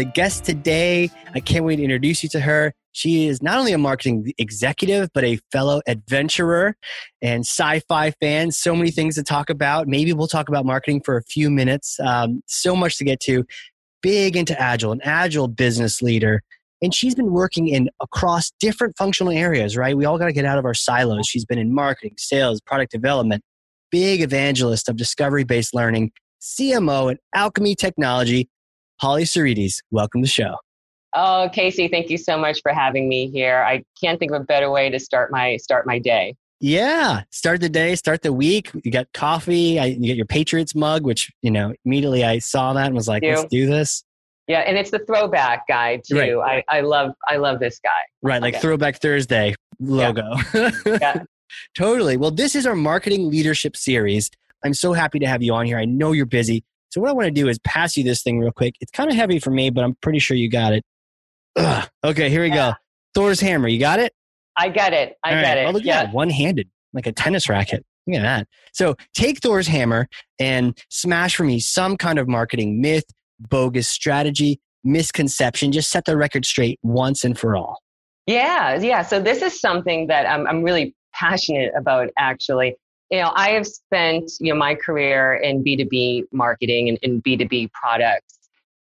The guest today, I can't wait to introduce you to her. She is not only a marketing executive, but a fellow adventurer and sci fi fan. So many things to talk about. Maybe we'll talk about marketing for a few minutes. Um, so much to get to. Big into Agile, an Agile business leader. And she's been working in across different functional areas, right? We all got to get out of our silos. She's been in marketing, sales, product development, big evangelist of discovery based learning, CMO at Alkami Technology. Holly Tsourides, welcome to the show. Oh, Casey, thank you so much for having me here. I can't think of a better way to start my start my day. Yeah, start the day, start the week. You got coffee. I, you get your Patriots mug, which you know immediately I saw that and was like, "Let's do this." Yeah, and it's the throwback guy too. Right. I, I love I love this guy. Right, like Throwback Thursday logo. Yeah. yeah. totally. Well, this is our marketing leadership series. I'm so happy to have you on here. I know you're busy. So what I want to do is pass you this thing real quick. It's kind of heavy for me, but I'm pretty sure you got it. Ugh. Okay, here we yeah. go. Thor's hammer. You got it? I got it. I All get right. it. Oh, look yeah. One handed, like a tennis racket. Look at that. So take Thor's hammer and smash for me some kind of marketing myth, bogus strategy, misconception. Just set the record straight once and for all. Yeah, yeah. So this is something that I'm, I'm really passionate about actually. You know, I have spent, you know, my career in B2B marketing and in B2B products.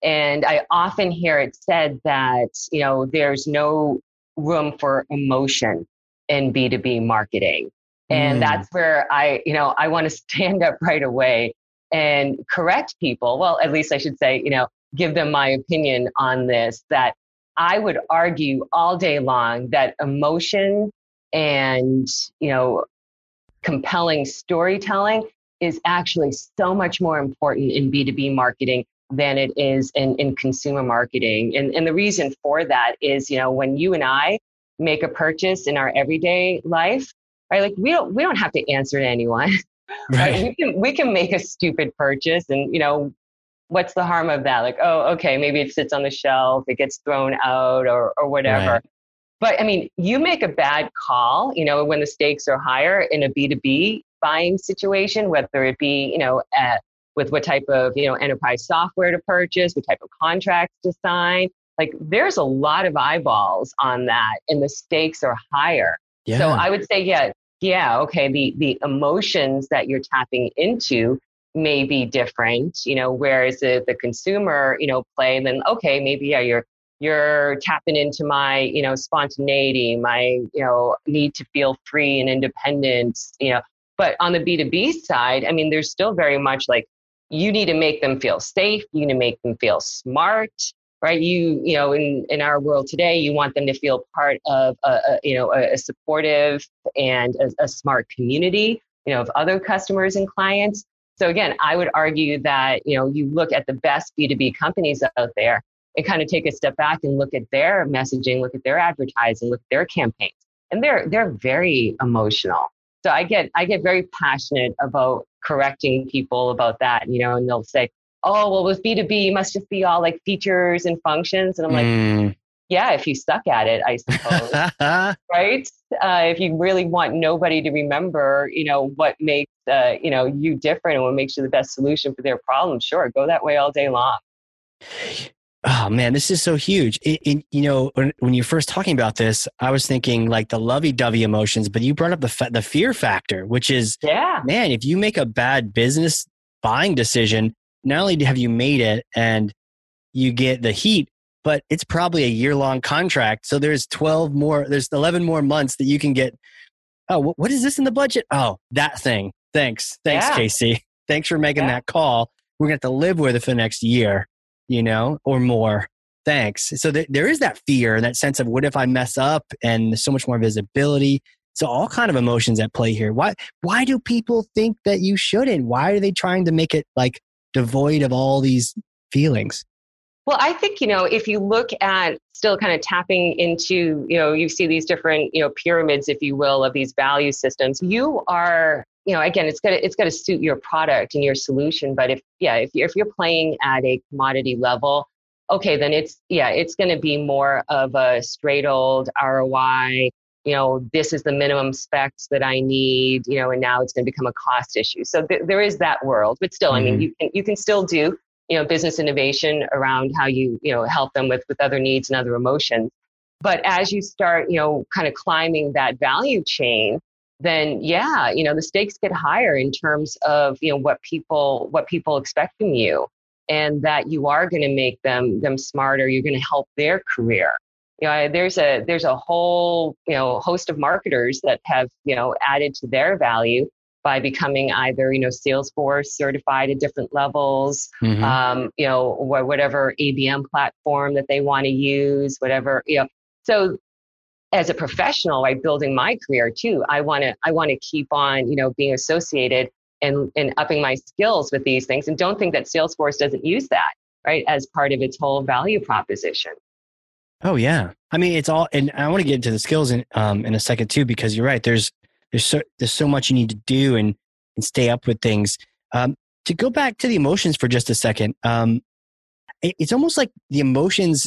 And I often hear it said that, you know, there's no room for emotion in B2B marketing. And mm. that's where I, you know, I want to stand up right away and correct people. Well, at least I should say, you know, give them my opinion on this that I would argue all day long that emotion and, you know, compelling storytelling is actually so much more important in B2B marketing than it is in, in consumer marketing. And, and the reason for that is, you know, when you and I make a purchase in our everyday life, right? Like we don't we don't have to answer to anyone. Right. right? We can we can make a stupid purchase and you know what's the harm of that? Like, oh, okay, maybe it sits on the shelf, it gets thrown out or or whatever. Right. But I mean, you make a bad call, you know, when the stakes are higher in a B2B buying situation, whether it be, you know, at, with what type of, you know, enterprise software to purchase, what type of contracts to sign, like there's a lot of eyeballs on that and the stakes are higher. Yeah. So I would say, yeah, yeah, okay, the the emotions that you're tapping into may be different, you know, whereas the, the consumer, you know, play, then okay, maybe yeah, you're you're tapping into my, you know, spontaneity, my, you know, need to feel free and independent, you know. But on the B2B side, I mean, there's still very much like you need to make them feel safe, you need to make them feel smart, right you you know in in our world today you want them to feel part of a, a you know a, a supportive and a, a, smart community you know of other customers and clients so again i would argue that you know you look at the best b2b companies out there and kind of take a step back and look at their messaging look at their advertising look at their campaigns and they're they're very emotional so i get i get very passionate about correcting people about that you know and they'll say oh, well, with B2B, you must just be all like features and functions. And I'm like, mm. yeah, if you suck at it, I suppose. right? Uh, if you really want nobody to remember, you know, what makes, uh, you know, you different and what makes you the best solution for their problem, sure, go that way all day long. Oh man, this is so huge. It, it, you know, when, when you're first talking about this, I was thinking like the lovey-dovey emotions, but you brought up the fa- the fear factor, which is, yeah, man, if you make a bad business buying decision, not only have you made it and you get the heat, but it's probably a year long contract. So there's 12 more, there's 11 more months that you can get. Oh, what is this in the budget? Oh, that thing. Thanks. Thanks, yeah. Casey. Thanks for making yeah. that call. We're going to have to live with it for the next year, you know, or more. Thanks. So th- there is that fear and that sense of what if I mess up and so much more visibility. So all kind of emotions at play here. Why why do people think that you shouldn't? Why are they trying to make it like devoid of all these feelings? Well, I think, you know, if you look at still kind of tapping into, you know, you see these different, you know, pyramids, if you will, of these value systems, you are, you know, again, it's got to, it's got to suit your product and your solution. But if, yeah, if you're, if you're playing at a commodity level, okay, then it's, yeah, it's going to be more of a straight old ROI, you know, this is the minimum specs that I need, you know, and now it's going to become a cost issue. So th- there is that world, but still, mm-hmm. I mean, mm-hmm. you can, you can still do you know business innovation around how you you know help them with with other needs and other emotions but as you start you know kind of climbing that value chain then yeah you know the stakes get higher in terms of you know what people what people expect from you and that you are going to make them them smarter you're going to help their career you know there's a there's a whole you know host of marketers that have you know added to their value by becoming either you know salesforce certified at different levels mm-hmm. um, you know wh- whatever abm platform that they want to use whatever you know so as a professional right building my career too i want to i want to keep on you know being associated and and upping my skills with these things and don't think that salesforce doesn't use that right as part of its whole value proposition oh yeah i mean it's all and i want to get into the skills in um in a second too because you're right there's there's so there's so much you need to do and and stay up with things. Um, to go back to the emotions for just a second, um, it, it's almost like the emotions.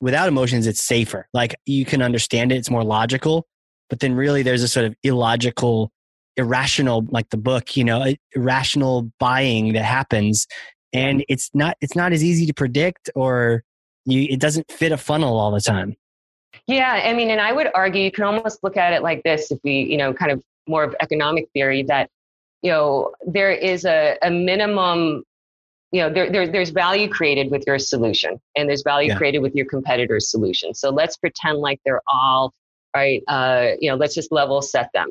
Without emotions, it's safer. Like you can understand it; it's more logical. But then, really, there's a sort of illogical, irrational, like the book, you know, irrational buying that happens, and it's not it's not as easy to predict, or you, it doesn't fit a funnel all the time. Yeah, I mean, and I would argue you can almost look at it like this if we, you know, kind of more of economic theory that, you know, there is a, a minimum, you know, there, there, there's value created with your solution and there's value yeah. created with your competitor's solution. So let's pretend like they're all, right, uh, you know, let's just level set them.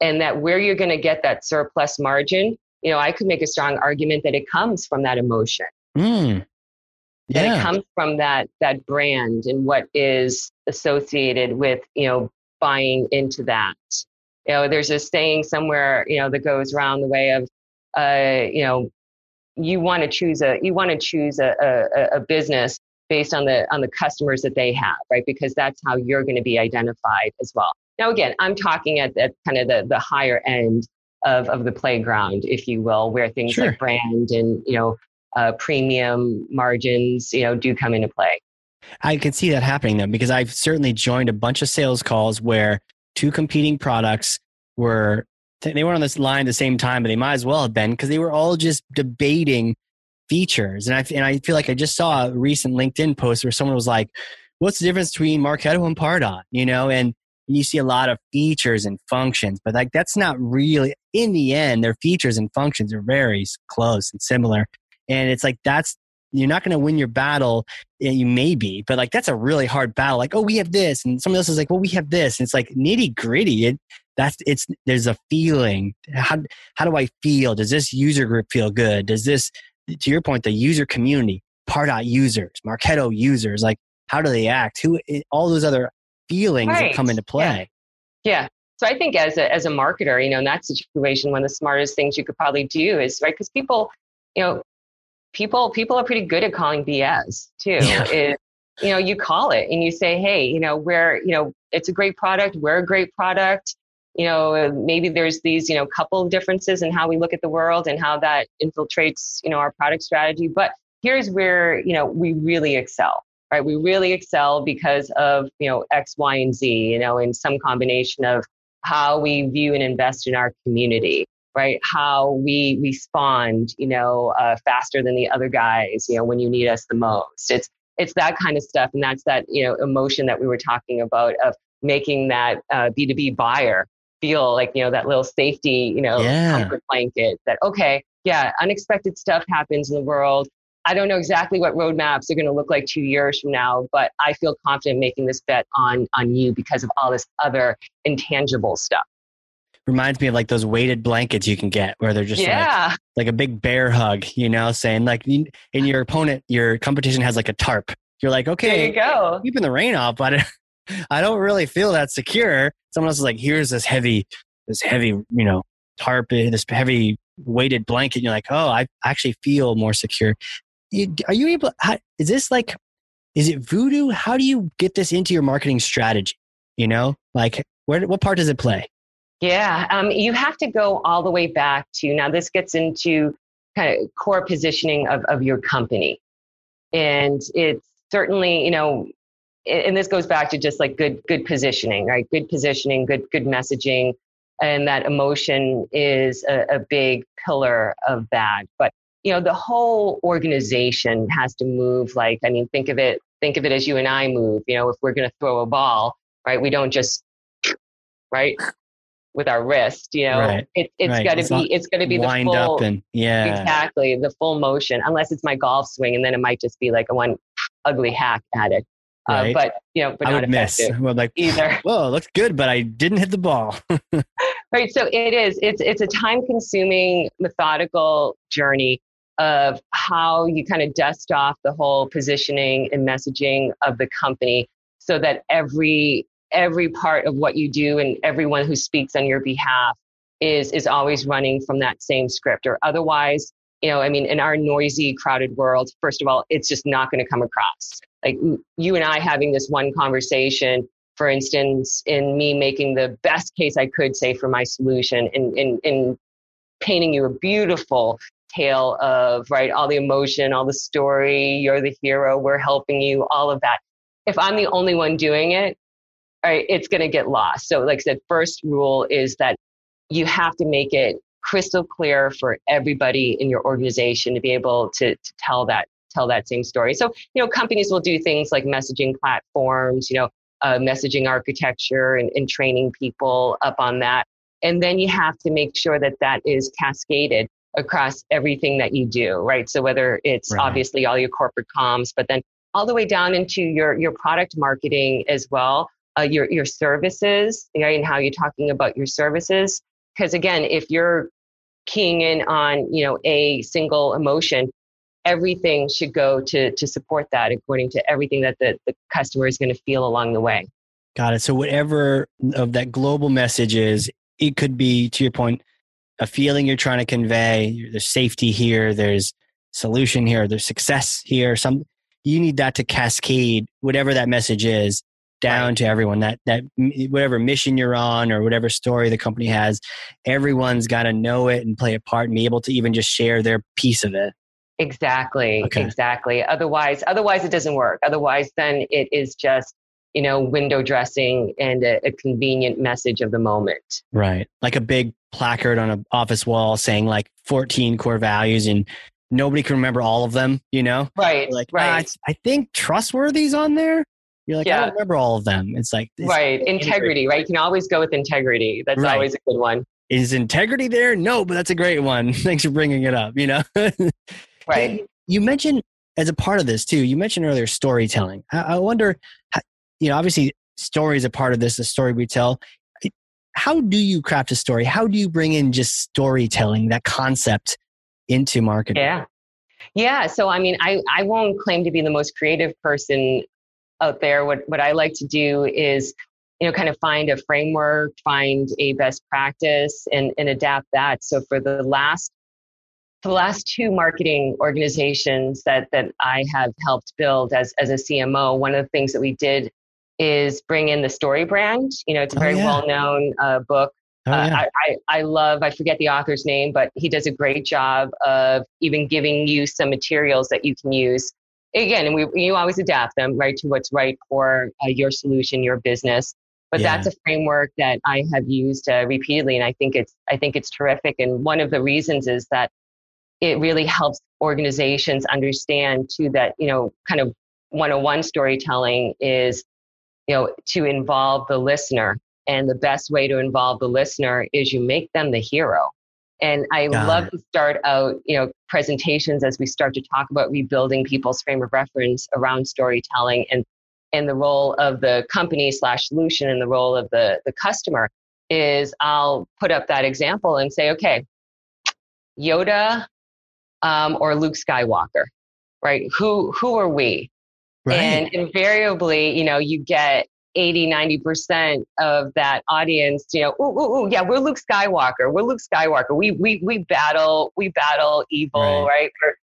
And that where you're going to get that surplus margin, you know, I could make a strong argument that it comes from that emotion. Mm that it comes from that that brand and what is associated with you know buying into that you know there's a saying somewhere you know that goes around the way of uh you know you want to choose a you want to choose a, a, a business based on the on the customers that they have right because that's how you're going to be identified as well now again i'm talking at, at kind of the, the higher end of, of the playground if you will where things sure. like brand and you know uh, premium margins, you know, do come into play. I can see that happening though, because I've certainly joined a bunch of sales calls where two competing products were they weren't on this line at the same time, but they might as well have been because they were all just debating features. And I and I feel like I just saw a recent LinkedIn post where someone was like, "What's the difference between Marketo and Pardot?" You know, and you see a lot of features and functions, but like that's not really in the end. Their features and functions are very close and similar. And it's like, that's, you're not going to win your battle. Eh, you may be, but like, that's a really hard battle. Like, oh, we have this. And someone else is like, well, we have this. And it's like nitty gritty. It, that's, it's, there's a feeling. How, how do I feel? Does this user group feel good? Does this, to your point, the user community, Pardot users, Marketo users, like, how do they act? Who, eh, all those other feelings right. that come into play. Yeah. yeah. So I think as a, as a marketer, you know, in that situation, one of the smartest things you could probably do is, right, because people, you know, people people are pretty good at calling BS too. Yeah. It, you know, you call it and you say, hey, you know, we're, you know, it's a great product. We're a great product. You know, uh, maybe there's these, you know, couple of differences in how we look at the world and how that infiltrates, you know, our product strategy. But here's where, you know, we really excel, right? We really excel because of, you know, X, Y, and Z, you know, in some combination of how we view and invest in our community right? How we respond, you know, uh, faster than the other guys, you know, when you need us the most. It's it's that kind of stuff, and that's that you know emotion that we were talking about of making that uh, B2B buyer feel like you know that little safety, you know, yeah. comfort blanket. That okay, yeah, unexpected stuff happens in the world. I don't know exactly what roadmaps are going to look like two years from now, but I feel confident making this bet on on you because of all this other intangible stuff reminds me of like those weighted blankets you can get where they're just yeah. like, like a big bear hug, you know, saying like in your opponent, your competition has like a tarp. You're like, okay, there you go. keeping the rain off, but I don't really feel that secure. Someone else is like, here's this heavy, this heavy, you know, tarp, eh, this heavy weighted blanket. And you're like, oh, I actually feel more secure. are you able? How, is this like? Is it voodoo? How do you get this into your marketing strategy? You know, like where what part does it play? Yeah, um, you have to go all the way back to now. This gets into kind of core positioning of of your company, and it's certainly you know and this goes back to just like good good positioning right? Good positioning good good messaging and that emotion is a, a, big pillar of that. But you know the whole organization has to move like i mean think of it think of it as you and i move you know if we're going to throw a ball right? We don't just right with our wrist you know right. it, has right. got to be it's going to be the full up and yeah exactly the full motion unless it's my golf swing and then it might just be like a one ugly hack at it uh, right. Uh, but you know, but I would miss. Well, like either. Whoa, looks good, but I didn't hit the ball. right. So it is. It's it's a time-consuming, methodical journey of how you kind of dust off the whole positioning and messaging of the company, so that every every part of what you do and everyone who speaks on your behalf is is always running from that same script, or otherwise. You know, I mean, in our noisy, crowded world, first of all, it's just not going to come across like you and I having this one conversation, for instance, in me making the best case I could say for my solution and in, in, in painting you a beautiful tale of right all the emotion all the story you're the hero we're helping you all of that if i'm the only one doing it right, it's going to get lost so like i said first rule is that you have to make it crystal clear for everybody in your organization to be able to, to tell that tell that same story. So, you know, companies will do things like messaging platforms, you know, uh, messaging architecture and, and training people up on that. And then you have to make sure that that is cascaded across everything that you do, right? So whether it's right. obviously all your corporate comms, but then all the way down into your your product marketing as well, uh, your your services, right? And how you're talking about your services. Because again, if you're keying in on you know a single emotion, everything should go to to support that according to everything that the, the customer is going to feel along the way got it so whatever of that global message is it could be to your point a feeling you're trying to convey there's safety here there's solution here there's success here some you need that to cascade whatever that message is down right. to everyone that that whatever mission you're on or whatever story the company has everyone's got to know it and play a part and be able to even just share their piece of it Exactly. Okay. Exactly. Otherwise, otherwise it doesn't work. Otherwise, then it is just you know window dressing and a, a convenient message of the moment. Right. Like a big placard on an office wall saying like 14 core values and nobody can remember all of them. You know. Right. like right. Ah, I think trustworthy's on there. You're like, yeah. I don't remember all of them. It's like right integrity, right? You can always go with integrity. That's right. always a good one. Is integrity there? No, but that's a great one. Thanks for bringing it up. You know. Right. You mentioned as a part of this too. You mentioned earlier storytelling. I, I wonder, you know, obviously story is a part of this. The story we tell. How do you craft a story? How do you bring in just storytelling, that concept, into marketing? Yeah. Yeah. So, I mean, I, I won't claim to be the most creative person out there. What, what I like to do is, you know, kind of find a framework, find a best practice and, and adapt that. So for the last for the last two marketing organizations that that I have helped build as as a CMO, one of the things that we did is bring in the StoryBrand. You know, it's a oh, very oh, yeah. well known uh, book. Oh, uh, yeah. I, I, I love, I forget the author's name, but he does a great job of even giving you some materials that you can use. Again, and we, you always adapt them, right, to what's right for uh, your solution, your business. But yeah. that's a framework that I have used uh, repeatedly, and I think it's I think it's terrific. And one of the reasons is that it really helps organizations understand too that you know kind of 101 storytelling is you know to involve the listener and the best way to involve the listener is you make them the hero and i Got love it. to start out you know presentations as we start to talk about rebuilding people's frame of reference around storytelling and and the role of the company slash solution and the role of the the customer is i'll put up that example and say okay yoda um, or Luke Skywalker, right? Who who are we? Right. And invariably, you know, you get 80, 90% of that audience, you know, ooh, ooh, ooh, yeah, we're Luke Skywalker. We're Luke Skywalker. We we we battle, we battle evil, right? right?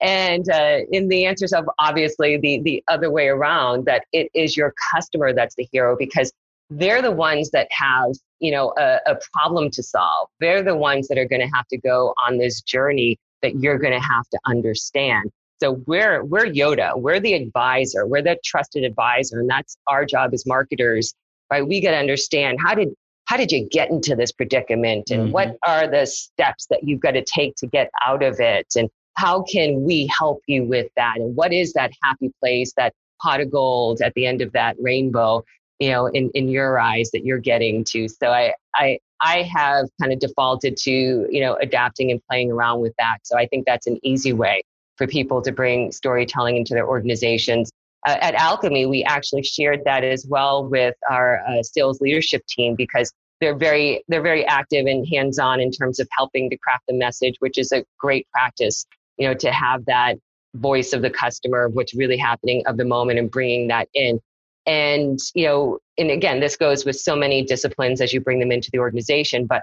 and uh, in the answers of obviously the the other way around that it is your customer that's the hero because they're the ones that have you know a, a problem to solve they're the ones that are going to have to go on this journey that you're going to have to understand so we're we're yoda we're the advisor we're the trusted advisor and that's our job as marketers right? We got to understand how did how did you get into this predicament and mm-hmm. what are the steps that you've got to take to get out of it and how can we help you with that and what is that happy place that pot of gold at the end of that rainbow you know in, in your eyes that you're getting to? So i i i have kind of defaulted to you know adapting and playing around with that. So i think that's an easy way for people to bring storytelling into their organizations uh, at Alkami we actually shared that as well with our uh, sales leadership team because they're very they're very active and hands on in terms of helping to craft the message which is a great practice you know to have that voice of the customer what's really happening of the moment and bringing that in and, you know, and again, this goes with so many disciplines as you bring them into the organization, but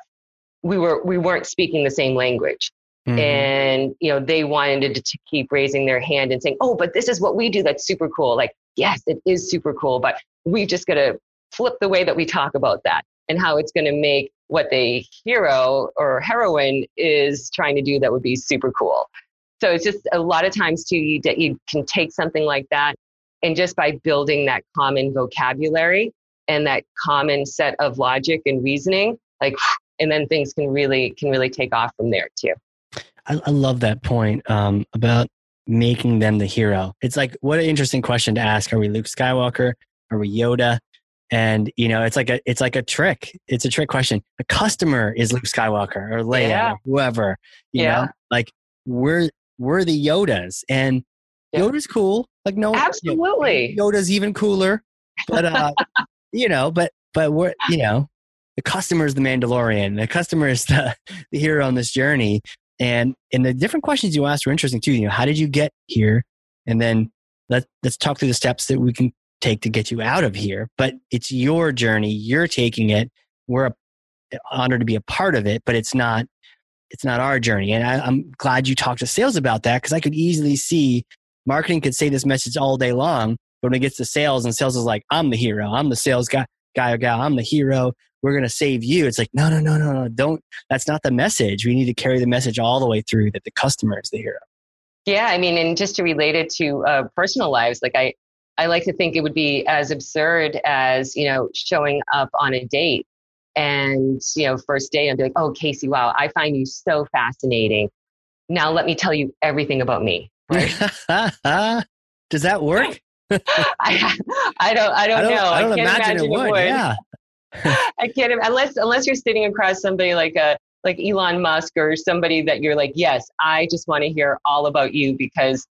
we were we weren't speaking the same language. Mm-hmm. And, you know, they wanted to, keep raising their hand and saying, oh, but this is what we do that's super cool. Like, yes, it is super cool, but we just got to flip the way that we talk about that and how it's going to make what the hero or heroine is trying to do that would be super cool. So it's just a lot of times too, you, you can take something like that and just by building that common vocabulary and that common set of logic and reasoning, like, and then things can really can really take off from there too. I, I love that point um, about making them the hero. It's like what an interesting question to ask. Are we Luke Skywalker? Are we Yoda? And you know, it's like a it's like a trick. It's a trick question. The customer is Luke Skywalker or Leia yeah. or whoever. You yeah. know, like we're we're the Yodas, and yeah. Yoda's cool. Like no, absolutely. Yoda's even cooler. But uh, you know, but but we're you know, the customer is the Mandalorian. The customer is the, the hero on this journey. And and the different questions you asked were interesting too. You know, how did you get here? And then let let's talk through the steps that we can take to get you out of here. But it's your journey. You're taking it. We're honored to be a part of it, but it's not it's not our journey. And I, am glad you talked to sales about that because I could easily see marketing could say this message all day long, but when it gets to sales and sales is like, I'm the hero, I'm the sales guy, guy or gal, I'm the hero, we're going to save you. It's like, no, no, no, no, no, don't, that's not the message. We need to carry the message all the way through that the customer is the hero. Yeah. I mean, and just to relate it to uh, personal lives, like I, I like to think it would be as absurd as, you know, showing up on a date and, you know, first day and be like, oh, Casey, wow, I find you so fascinating. Now let me tell you everything about me. Right? Does that work? I, I don't. I don't, I don't know. I, don't I can't imagine, imagine, it would. would. Yeah. I can't unless unless you're sitting across somebody like a like Elon Musk or somebody that you're like, yes, I just want to hear all about you because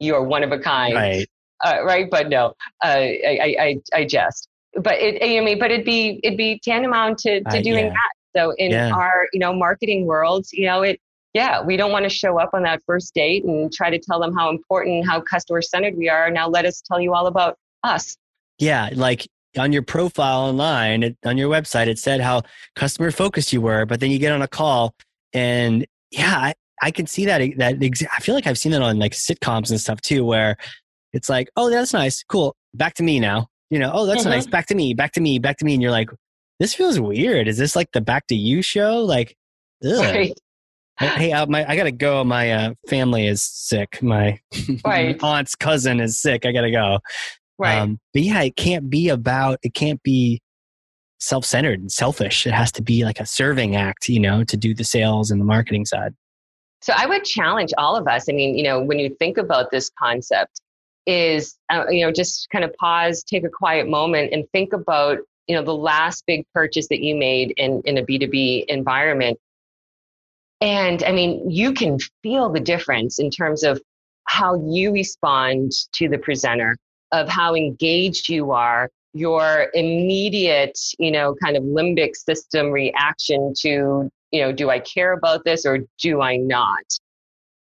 you're one of a kind. Right. Uh, right. But no, uh, I, I, I jest. But it, I mean, but it'd be, it'd be tantamount to, to uh, doing yeah. that. So in yeah. our, you know, marketing worlds, you know, it, yeah, we don't want to show up on that first date and try to tell them how important, how customer centered we are. Now let us tell you all about us. Yeah, like on your profile online, it, on your website, it said how customer focused you were, but then you get on a call and yeah, I, I can see that. That I feel like I've seen that on like sitcoms and stuff too, where it's like, oh, that's nice, cool, back to me now. You know, oh, that's mm-hmm. nice, back to me, back to me, back to me, and you're like, this feels weird. Is this like the back to you show? Like, ugh. Right hey, uh, my, I gotta go. My uh, family is sick. My, right. aunt's cousin is sick. I gotta go. Right. Um, but yeah, it can't be about. It can't be self-centered and selfish. It has to be like a serving act, you know, to do the sales and the marketing side. So I would challenge all of us. I mean, you know, when you think about this concept, is uh, you know just kind of pause, take a quiet moment, and think about you know the last big purchase that you made in in a B two B environment and I mean, you can feel the difference in terms of how you respond to the presenter, of how engaged you are, your immediate, you know, kind of limbic system reaction to, you know, do I care about this or do I not?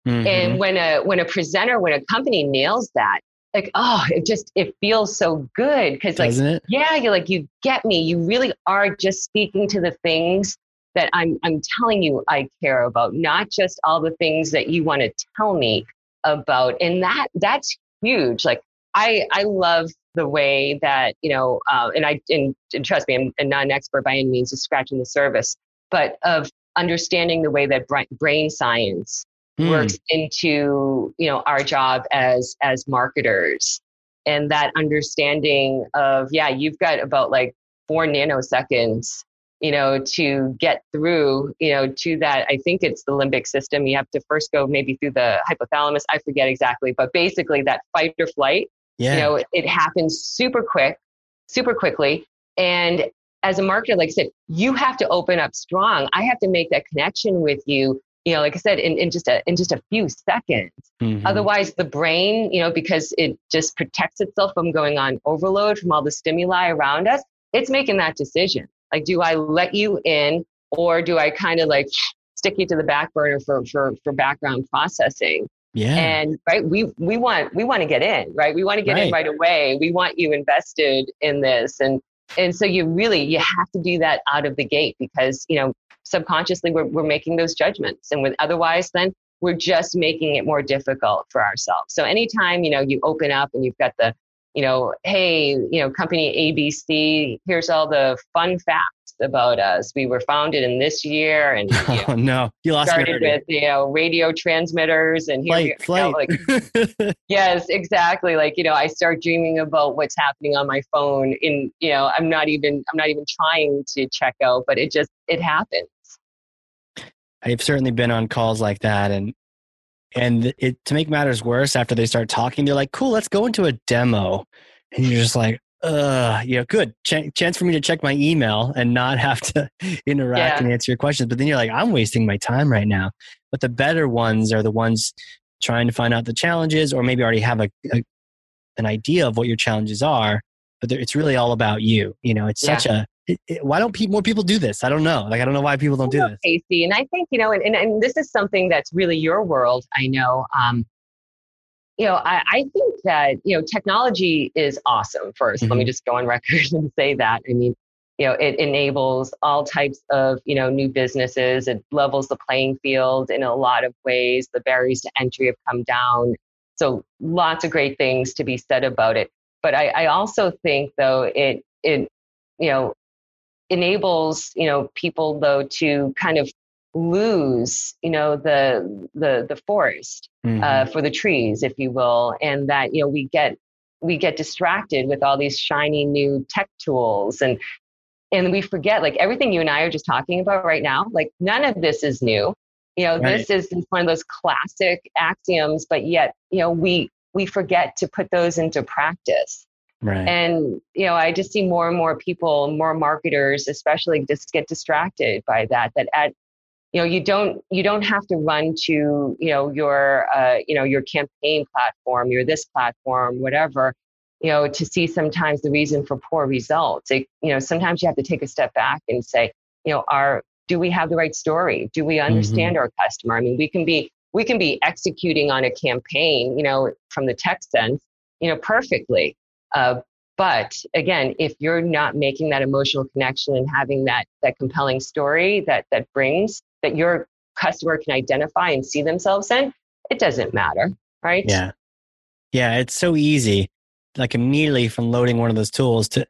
Mm-hmm. And when a when a presenter, when a company nails that, like, oh, it just it feels so good because like, yeah, you're like, you get me. You really are just speaking to the things that I'm, I'm telling you I care about, not just all the things that you want to tell me, about. And that that's huge. Like i i love the way that you know uh, and i and, and, trust me I'm, I'm not an expert by any means just scratching the surface but of understanding the way that brain science mm. works into you know our job as as marketers. And that understanding of yeah you've got about like four nanoseconds you know to get through you know to that i think it's the limbic system. You have to first go maybe through the hypothalamus. I forget exactly but basically that fight or flight yeah. you know it happens super quick super quickly. And as a marketer like i said you have to open up strong. I have to make that connection with you you know like i said in, in just a in just a few seconds. Mm-hmm. otherwise the brain you know because it just protects itself from going on overload from all the stimuli around us it's making that decision like, do I let you in or do I kind of like stick you to the back burner for, for, for background processing? Yeah. And right, we we want we want to get in, right? We want to get right. in right away. We want you invested in this. And and so you really you have to do that out of the gate because, you know, subconsciously we're we're making those judgments. And with otherwise then we're just making it more difficult for ourselves. So anytime, you know, you open up and you've got the you know, hey, you know, company ABC, here's all the fun facts about us. We were founded in this year, and you know, oh no, you lost started with you know radio transmitters, and here flight, we, flight. You know, like, yes, exactly. Like you know, I start dreaming about what's happening on my phone. In you know, I'm not even I'm not even trying to check out, but it just it happens. I've certainly been on calls like that, and and it to make matters worse, after they start talking, they're like, "Cool, let's go into a demo," and you're just like, "Uh, yeah, good Ch- chance for me to check my email and not have to interact yeah. and answer your questions." But then you're like, "I'm wasting my time right now." But the better ones are the ones trying to find out the challenges, or maybe already have a, a an idea of what your challenges are. But it's really all about you. You know, it's yeah. such a it, it, why don't more people do this? I don't know. Like, I don't know why people don't do this. Casey, and I think, you know, and, and, and, this is something that's really your world. I know, um, you know, I, I think that, you know, technology is awesome 1st mm-hmm. Let me mm-hmm. just go on record and say that. I mean, you know, it enables all types of, you know, new businesses. It levels the playing field in a lot of ways. The barriers to entry have come down. So lots of great things to be said about it. But I, I also think though it, it, you know, enables you know people though to kind of lose you know the the the forest uh, mm-hmm. uh, for the trees if you will and that you know we get we get distracted with all these shiny new tech tools and and we forget like everything you and I are just talking about right now like none of this is new you know right. this is one of those classic axioms but yet you know we we forget to put those into practice Right. And, you know, I just see more and more people, more marketers, especially just get distracted by that, that at, you know, you don't, you don't have to run to, you know, your, uh, you know, your campaign platform, your this platform, whatever, you know, to see sometimes the reason for poor results. It, you know, sometimes you have to take a step back and say, you know, are, do we have the right story? Do we understand mm-hmm. our customer? I mean, we can be, we can be executing on a campaign, you know, from the tech sense, you know, perfectly uh, but again, if you're not making that emotional connection and having that that compelling story that that brings that your customer can identify and see themselves in, it doesn't matter, right? Yeah, yeah, it's so easy, like immediately from loading one of those tools to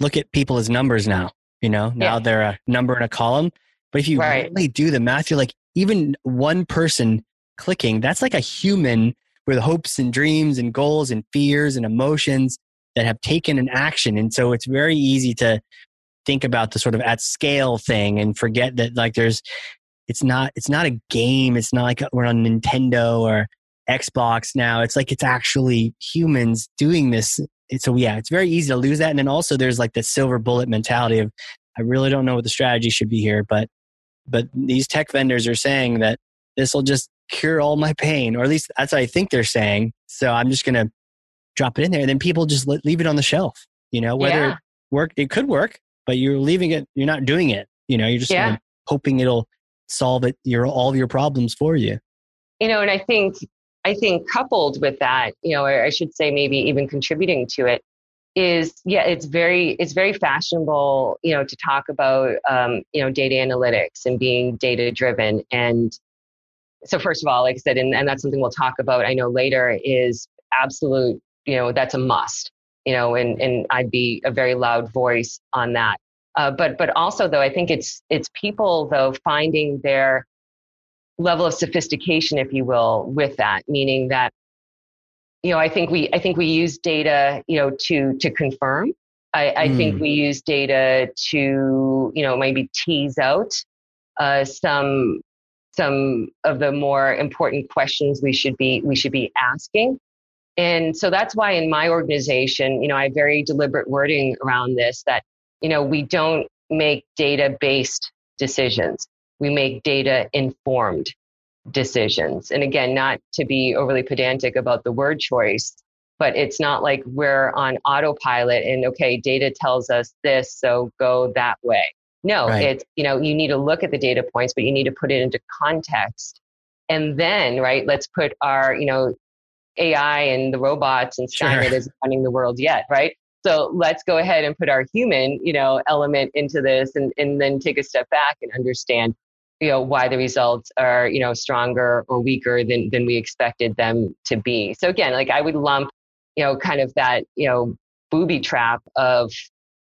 look at people as numbers now. You know, now yeah. they're a number in a column. But if you right. really do the math, you're like even one person clicking, that's like a human with hopes and dreams and goals and fears and emotions that have taken an action. And so it's very easy to think about the sort of at scale thing and forget that like there's it's not it's not a game. It's not like we're on Nintendo or Xbox now. It's like it's actually humans doing this. So yeah, it's very easy to lose that. And then also there's like the silver bullet mentality of I really don't know what the strategy should be here, but but these tech vendors are saying that this will just cure all my pain, or at least that's what I think they're saying. So I'm just gonna drop it in there and then people just leave it on the shelf you know whether yeah. it work it could work but you're leaving it you're not doing it you know you're just yeah. hoping it'll solve it your all of your problems for you you know and i think i think coupled with that you know or i should say maybe even contributing to it is yeah it's very it's very fashionable you know to talk about um, you know data analytics and being data driven and so first of all, like I said, and, and that's something we'll talk about, I know later, is absolute, you know, that's a must, you know, and, and I'd be a very loud voice on that. Uh, but but also though, I think it's it's people though finding their level of sophistication, if you will, with that, meaning that, you know, I think we I think we use data, you know, to to confirm. I, I mm. think we use data to, you know, maybe tease out uh, some some of the more important questions we should be we should be asking and so that's why in my organization you know i have very deliberate wording around this that you know we don't make data based decisions we make data informed decisions and again not to be overly pedantic about the word choice but it's not like we're on autopilot and okay data tells us this so go that way no, right. it's, you know, you need to look at the data points, but you need to put it into context. And then, right, let's put our, you know, AI and the robots and Skynet sure. is running the world yet, right? So let's go ahead and put our human, you know, element into this and, and then take a step back and understand, you know, why the results are, you know, stronger or weaker than, than we expected them to be. So again, like I would lump, you know, kind of that, you know, booby trap of,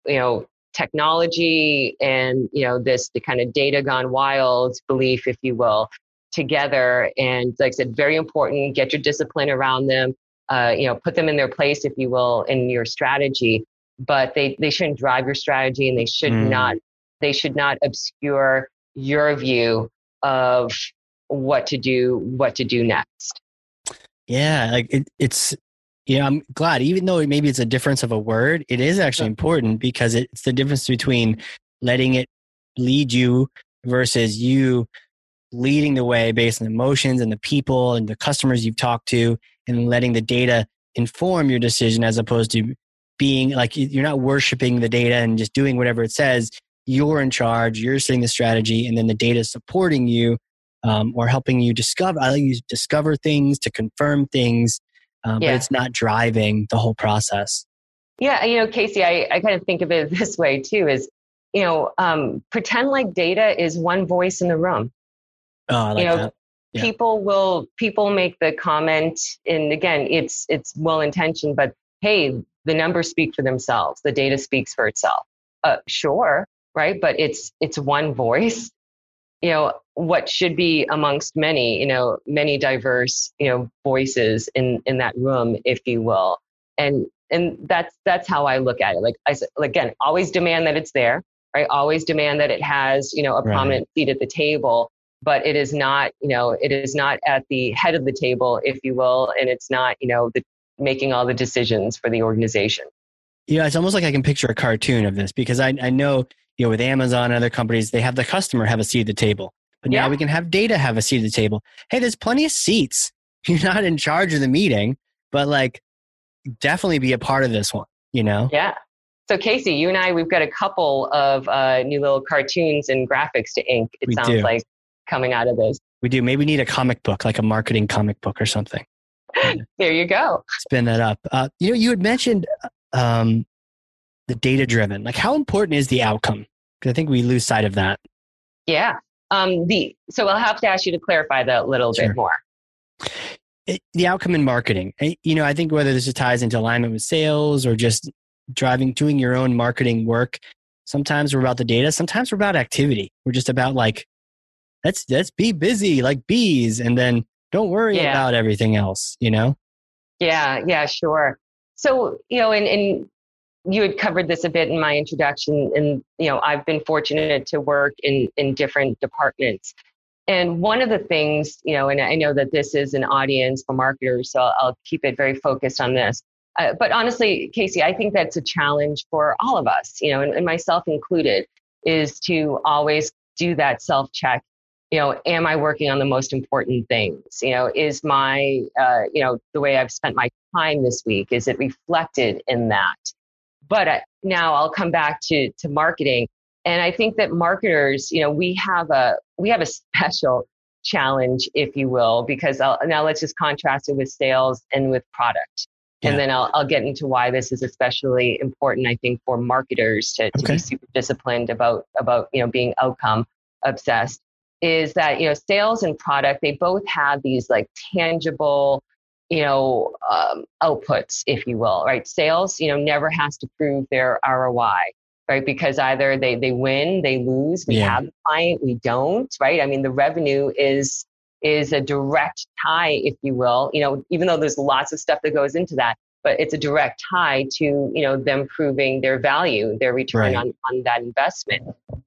you know, technology and you know this the kind of data gone wild belief if you will together and like i said very important get your discipline around them uh, you know put them in their place if you will in your strategy but they they shouldn't drive your strategy and they should mm. not they should not obscure your view of what to do what to do next yeah like it, it's yeah, I'm glad. Even though maybe it's a difference of a word, it is actually important because it's the difference between letting it lead you versus you leading the way based on emotions and the people and the customers you've talked to and letting the data inform your decision as opposed to being like you're not worshiping the data and just doing whatever it says. You're in charge, you're setting the strategy, and then the data is supporting you um, or helping you discover. I like you discover things to confirm things um, yeah. but it's not driving the whole process. Yeah, you know, Casey, I, I kind of think of it this way too: is you know, um, pretend like data is one voice in the room. Oh, I like you know, that. Yeah. People will people make the comment, and again, it's it's well intentioned, but hey, the numbers speak for themselves. The data speaks for itself. Uh, sure, right? But it's it's one voice. You know, what should be amongst many, you know, many diverse, you know, voices in in that room, if you will. And and that's that's how I look at it. Like I said, again, always demand that it's there, right? Always demand that it has, you know, a right. prominent seat at the table. But it is not, you know, it is not at the head of the table, if you will, and it's not, you know, the, making all the decisions for the organization. Yeah, it's almost like I can picture a cartoon of this because I, I know, you know, with Amazon and other companies, they have the customer have a seat at the table. But yeah. now we can have data have a seat at the table. Hey, there's plenty of seats. You're not in charge of the meeting, but like definitely be a part of this one, you know? Yeah. So Casey, you and I, we've got a couple of uh, new little cartoons and graphics to ink. It we sounds do. like coming out of this. We do. Maybe we need a comic book, like a marketing comic book or something. there you go. Spin that up. Uh, you know, you had mentioned um, the data driven. Like, how important is the outcome? Because I think we lose sight of that. Yeah. Um, the so I'll have to ask you to clarify that a little sure. bit more. It, the outcome in marketing, you know, I think whether this ties into alignment with sales or just driving, doing your own marketing work. Sometimes we're about the data. Sometimes we're about activity. We're just about like, let's let's be busy like bees, and then don't worry yeah. about everything else. You know. Yeah. Yeah. Sure. So you know, and, in you had covered this a bit in my introduction and you know i've been fortunate to work in in different departments and one of the things you know and i know that this is an audience for marketers so i'll keep it very focused on this uh, but honestly casey i think that's a challenge for all of us you know and, and myself included is to always do that self check you know am i working on the most important things you know is my uh, you know the way i've spent my time this week is it reflected in that but uh, now I'll come back to to marketing, and I think that marketers, you know, we have a we have a special challenge, if you will, because I'll, now let's just contrast it with sales and with product. Yeah. And then I'll, I'll get into why this is especially important, I think, for marketers to, to okay. be super disciplined about, about, you know, being outcome obsessed. Is that you know sales and product they both have these like tangible you know um, outputs if you will right? Sales you know never has to prove their roi right? Because either they they win they lose we yeah. have the client we don't right? I mean the revenue is is a direct tie if you will you know even though there's lots of stuff that goes into that but it's a direct tie to you know them proving their value their return right. on, on that investment.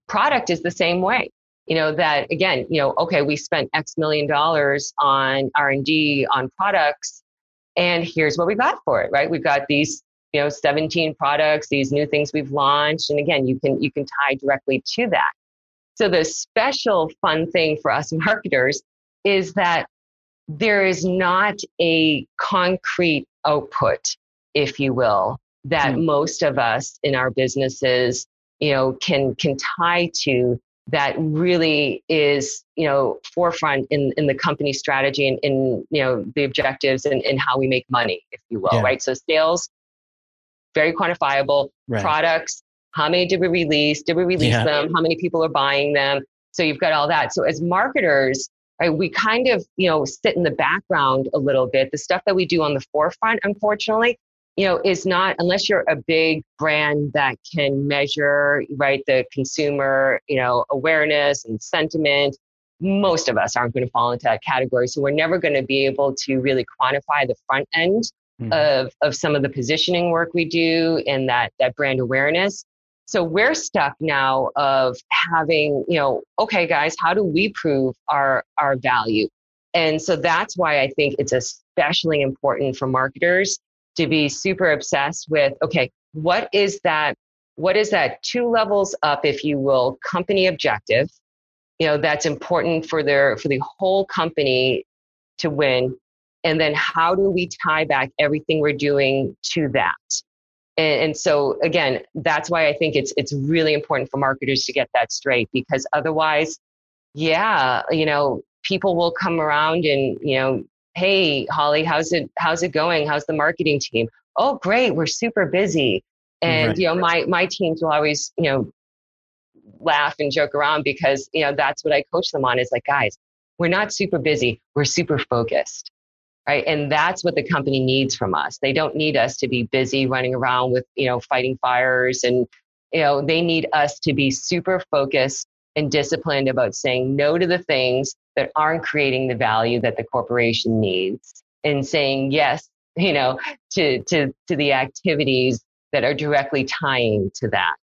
Product is the same way you know that again you know okay we spent x million dollars on r&d on products and here's what we got for it right we've got these you know 17 products these new things we've launched and again you can you can tie directly to that so the special fun thing for us marketers is that there is not a concrete output if you will that mm. most of us in our businesses you know can can tie to that really is you know forefront in in the company strategy and in you know the objectives and, and how we make money if you will yeah. right? So sales very quantifiable. Right. products how many did we release? Did we release yeah. them? How many people are buying them? So you've got all that. So as marketers right we kind of you know sit in the background a little bit. The stuff that we do on the forefront unfortunately you know, is not unless you're a big brand that can measure, right, the consumer, you know, awareness and sentiment. Most of us aren't going to fall into that category. So we're never going to be able to really quantify the front end mm-hmm. of, of some of the positioning work we do and that, that brand awareness. So we're stuck now of having, you know, okay, guys, how do we prove our, our value? And so that's why I think it's especially important for marketers to be super obsessed with okay what is that what is that two levels up if you will company objective you know that's important for their for the whole company to win? And then how do we tie back everything we're doing to that? And, so again that's why i think it's it's really important for marketers to get that straight because otherwise yeah you know people will come around and you know hey holly how's it how's it going? How's the marketing team? Oh great we're super busy. And right. you know my my teams will always you know laugh and joke around because you know that's what i coach them on is like guys we're not super busy we're super focused. Right? And that's what the company needs from us. They don't need us to be busy running around with you know fighting fires and you know they need us to be super focused and disciplined about saying no to the things that aren't creating the value that the corporation needs and saying yes you know to to to the activities that are directly tying to that.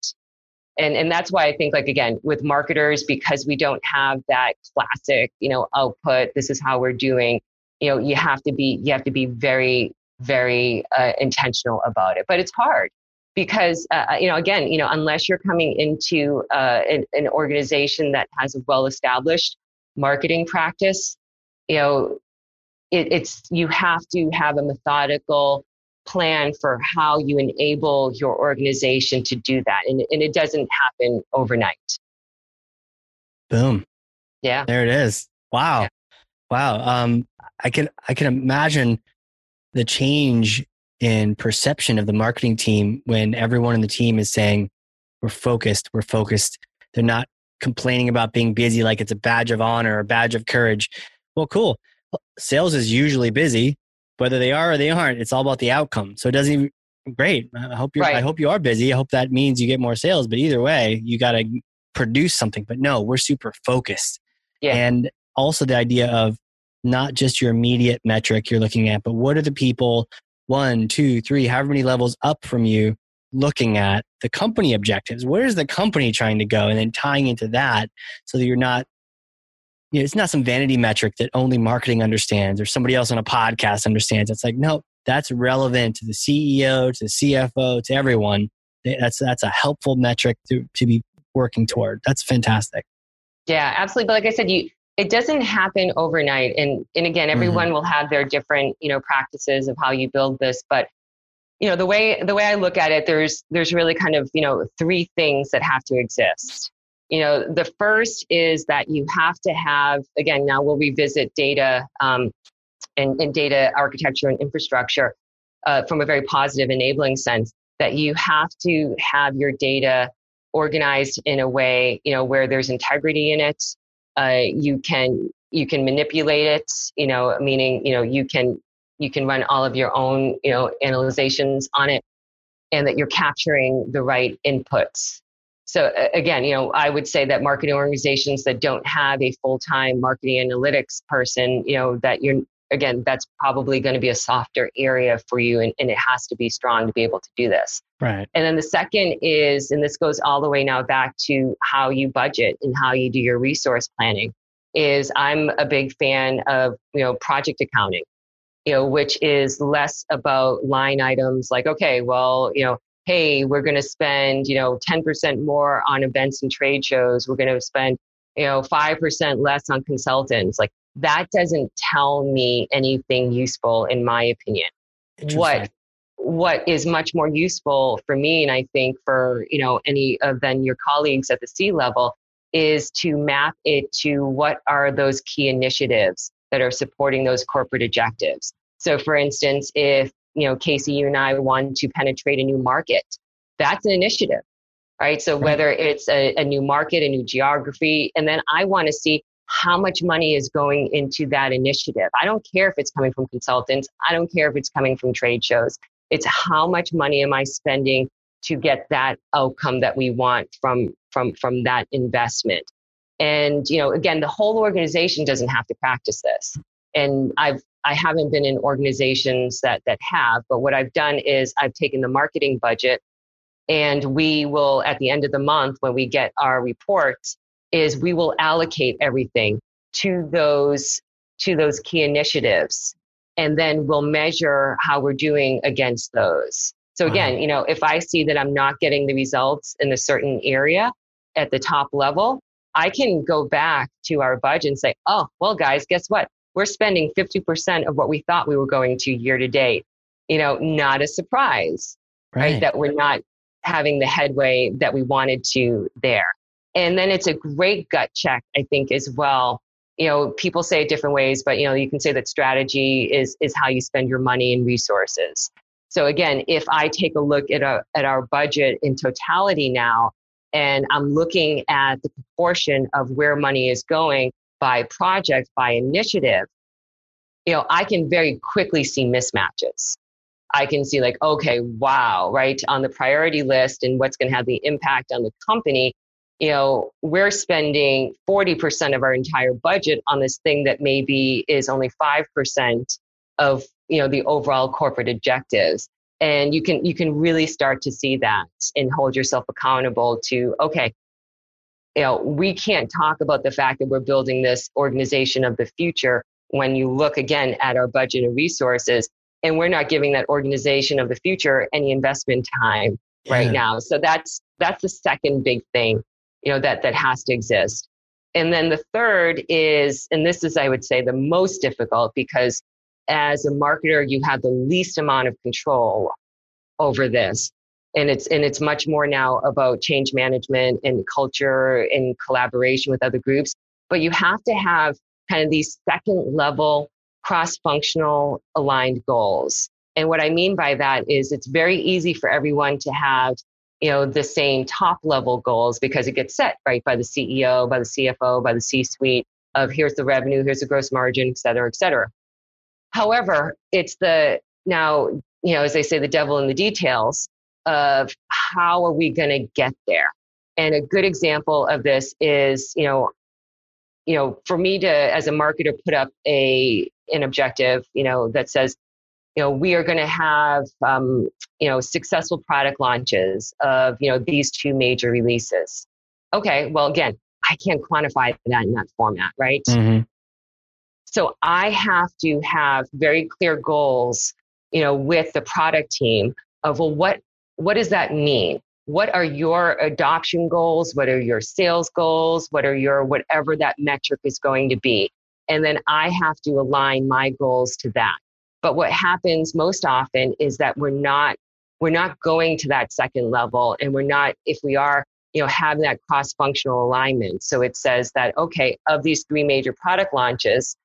And and that's why i think like again with marketers because we don't have that classic you know output this is how we're doing you know you have to be you have to be very very uh, intentional about it. But it's hard because uh, uh you know again you know unless you're coming into uh, an, an organization that has a well established marketing practice, you know, it, it's you have to have a methodical plan for how you enable your organization to do that, and, and it doesn't happen overnight. Boom. Yeah. There it is. Wow. Yeah. Wow. Um, I can I can imagine the change in perception of the marketing team when everyone in the team is saying, "We're focused. We're focused." They're not complaining about being busy like it's a badge of honor or a badge of courage. Well, cool. Sales is usually busy, whether they are or they aren't. It's all about the outcome. So it doesn't even great. I hope you right. I hope you are busy. I hope that means you get more sales. But either way, you got to produce something. But no, we're super focused. Yeah. And also the idea of not just your immediate metric you're looking at, but what are the people one, two, three, however many levels up from you looking at the company objectives. Where's the company trying to go? And then tying into that so that you're not, you know, it's not some vanity metric that only marketing understands or somebody else on a podcast understands. It's like, no, that's relevant to the CEO, to the CFO, to everyone. That's, that's a helpful metric to, to be working toward. That's fantastic. Yeah, absolutely. But like I said, you, it doesn't happen overnight. And, and again, everyone mm-hmm. will have their different, you know, practices of how you build this, but you know the way the way i look at it there's there's really kind of you know three things that have to exist you know the first is that you have to have again now we'll revisit data um, and, and data architecture and infrastructure uh, from a very positive enabling sense that you have to have your data organized in a way you know where there's integrity in it Uh, you can you can manipulate it. You know, meaning you know you can you can run all of your own you know analyzations on it, and that you're capturing the right inputs. So again, you know, I would say that marketing organizations that don't have a full-time marketing analytics person, you know, that you're again, that's probably going to be a softer area for you and, and it has to be strong to be able to do this. Right. And then the second is, and this goes all the way now back to how you budget and how you do your resource planning, is I'm a big fan of, you know, project accounting, you know, which is less about line items like, okay, well, you know, hey, we're going to spend, you know, 10% more on events and trade shows. We're going to spend, you know, 5% less on consultants. Like that doesn't tell me anything useful in my opinion. What what is much more useful for me and i think for you know any of then your colleagues at the c level is to map it to what are those key initiatives that are supporting those corporate objectives. So for instance if you know casey you and i want to penetrate a new market that's an initiative right? So whether it's a, a new market a new geography and then i want to see how much money is going into that initiative. I don't care if it's coming from consultants. I don't care if it's coming from trade shows. It's how much money am I spending to get that outcome that we want from from from that investment. And you know, again, the whole organization doesn't have to practice this. And I've I haven't been in organizations that that have, but what I've done is I've taken the marketing budget and we will at the end of the month when we get our reports is we will allocate everything to those to those key initiatives. And then we'll measure how we're doing against those. So uh-huh. again you know if i see that i'm not getting the results in a certain area at the top level i can go back to our budget and say oh well guys guess what? We're spending 50% of what we thought we were going to year to date. You know not a surprise right, right. that we're not having the headway that we wanted to there and then it's a great gut check, I think, as well. You know, people say it different ways, but you know, you can say that strategy is is how you spend your money and resources. So again, if I take a look at a, at our budget in totality now, and I'm looking at the proportion of where money is going by project, by initiative, you know, I can very quickly see mismatches. I can see like, okay, wow, right on the priority list and what's going to have the impact on the company you know, we're spending 40% of our entire budget on this thing that maybe is only 5% of, you know, the overall corporate objectives. And you can, you can really start to see that and hold yourself accountable to, okay, you know, we can't talk about the fact that we're building this organization of the future when you look again at our budget and resources and we're not giving that organization of the future any investment time yeah. right now. So that's, that's the second big thing you know that that has to exist. And then the third is and this is i would say the most difficult because as a marketer you have the least amount of control over this. And it's and it's much more now about change management and culture and collaboration with other groups. But you have to have kind of these second level cross functional aligned goals. And what i mean by that is it's very easy for everyone to have you know the same top level goals because it gets set right by the ceo by the cfo by the c suite of here's the revenue here's the gross margin et cetera et cetera. However it's the now you know as they say the devil in the details of how are we going to get there? And a good example of this is you know you know for me to as a marketer put up a an objective you know that says you know, we are going to have, um, you know, successful product launches of, you know, these two major releases. Okay, well, again, I can't quantify that in that format, right? Mm-hmm. So I have to have very clear goals, you know, with the product team of, well, what, what does that mean? What are your adoption goals? What are your sales goals? What are your, whatever that metric is going to be? And then I have to align my goals to that. But what happens most often is that we're not we're not going to that second level and we're not if we are you know having that cross functional alignment. So it says that okay of these three major product launches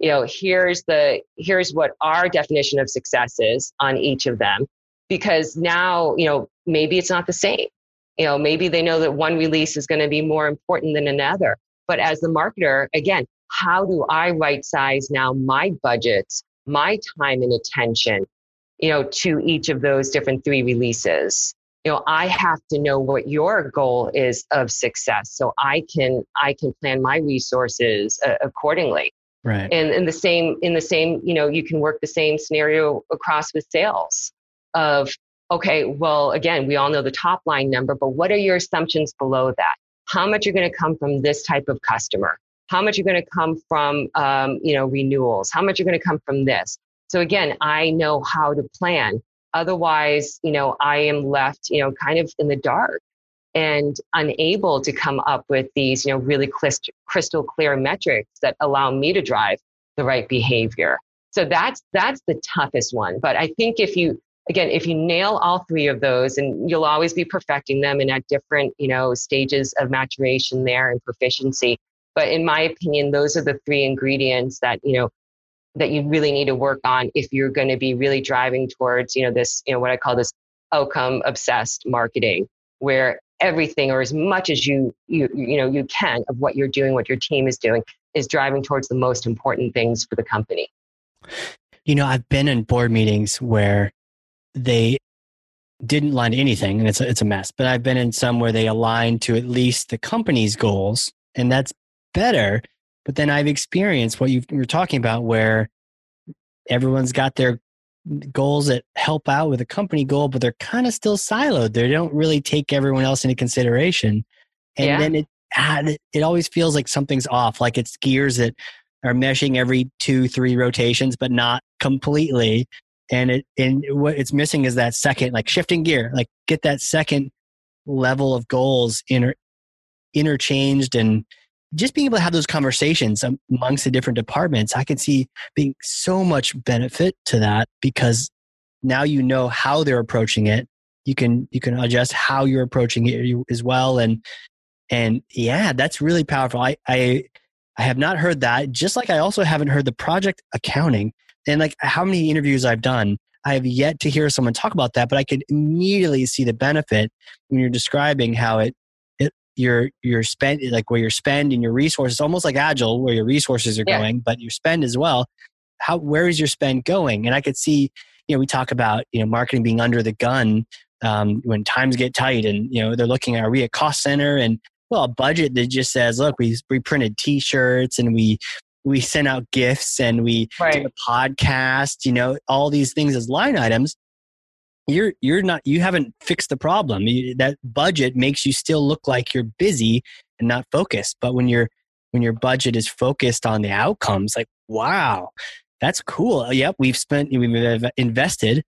you know here's the here's what our definition of success is on each of them because now you know maybe it's not the same. You know maybe they know that one release is going to be more important than another. But as the marketer, again, how do I right size now my budgets, my time and attention, you know, to each of those different three releases? You know, I have to know what your goal is of success so I can I can plan my resources uh, accordingly. Right. And in the same in the same, you know, you can work the same scenario across with sales of okay, well, again, we all know the top line number, but what are your assumptions below that? How much are going to come from this type of customer? How much are going to come from, um, you know, renewals? How much are going to come from this? So again, I know how to plan. Otherwise, you know, I am left, you know, kind of in the dark and unable to come up with these, you know, really crystal clear metrics that allow me to drive the right behavior. So that's that's the toughest one. But I think if you again, if you nail all three of those, and you'll always be perfecting them and at different, you know, stages of maturation there and proficiency. But in my opinion, those are the three ingredients that, you know, that you really need to work on if you're going to be really driving towards, you know, this, you know, what I call this outcome obsessed marketing, where everything or as much as you you you know you can of what you're doing what your team is doing is driving towards the most important things for the company. You know i've been in board meetings where they didn't line anything and it's a, it's a mess but i've been in some where they align to at least the company's goals and that's better but then i've experienced what you were talking about where everyone's got their goals that help out with a company goal but they're kind of still siloed. They don't really take everyone else into consideration. And yeah. then it ah, it always feels like something's off like it's gears that are meshing every two three rotations but not completely. And it and what it's missing is that second like shifting gear like get that second level of goals inter, interchanged and just being able to have those conversations amongst the different departments i can see being so much benefit to that because now you know how they're approaching it. You can you can adjust how you're approaching it as well and and yeah that's really powerful. I i i have not heard that just like i also haven't heard the project accounting. And like how many interviews I've done, I have yet to hear someone talk about that, but I could immediately see the benefit when you're describing how it, it your your spend like where your spend and your resources, almost like agile, where your resources are yeah. going, but your spend as well. How where is your spend going? And I could see, you know, we talk about you know marketing being under the gun um, when times get tight, and you know they're looking at are we a cost center and well a budget that just says look we we printed t-shirts and we we sent out gifts and we right. do a podcast, you know, all these things as line items. You're you're not you haven't fixed the problem. You, that budget makes you still look like you're busy and not focused. But when you're when your budget is focused on the outcomes, like wow, that's cool. Uh, yep, we've spent we've invested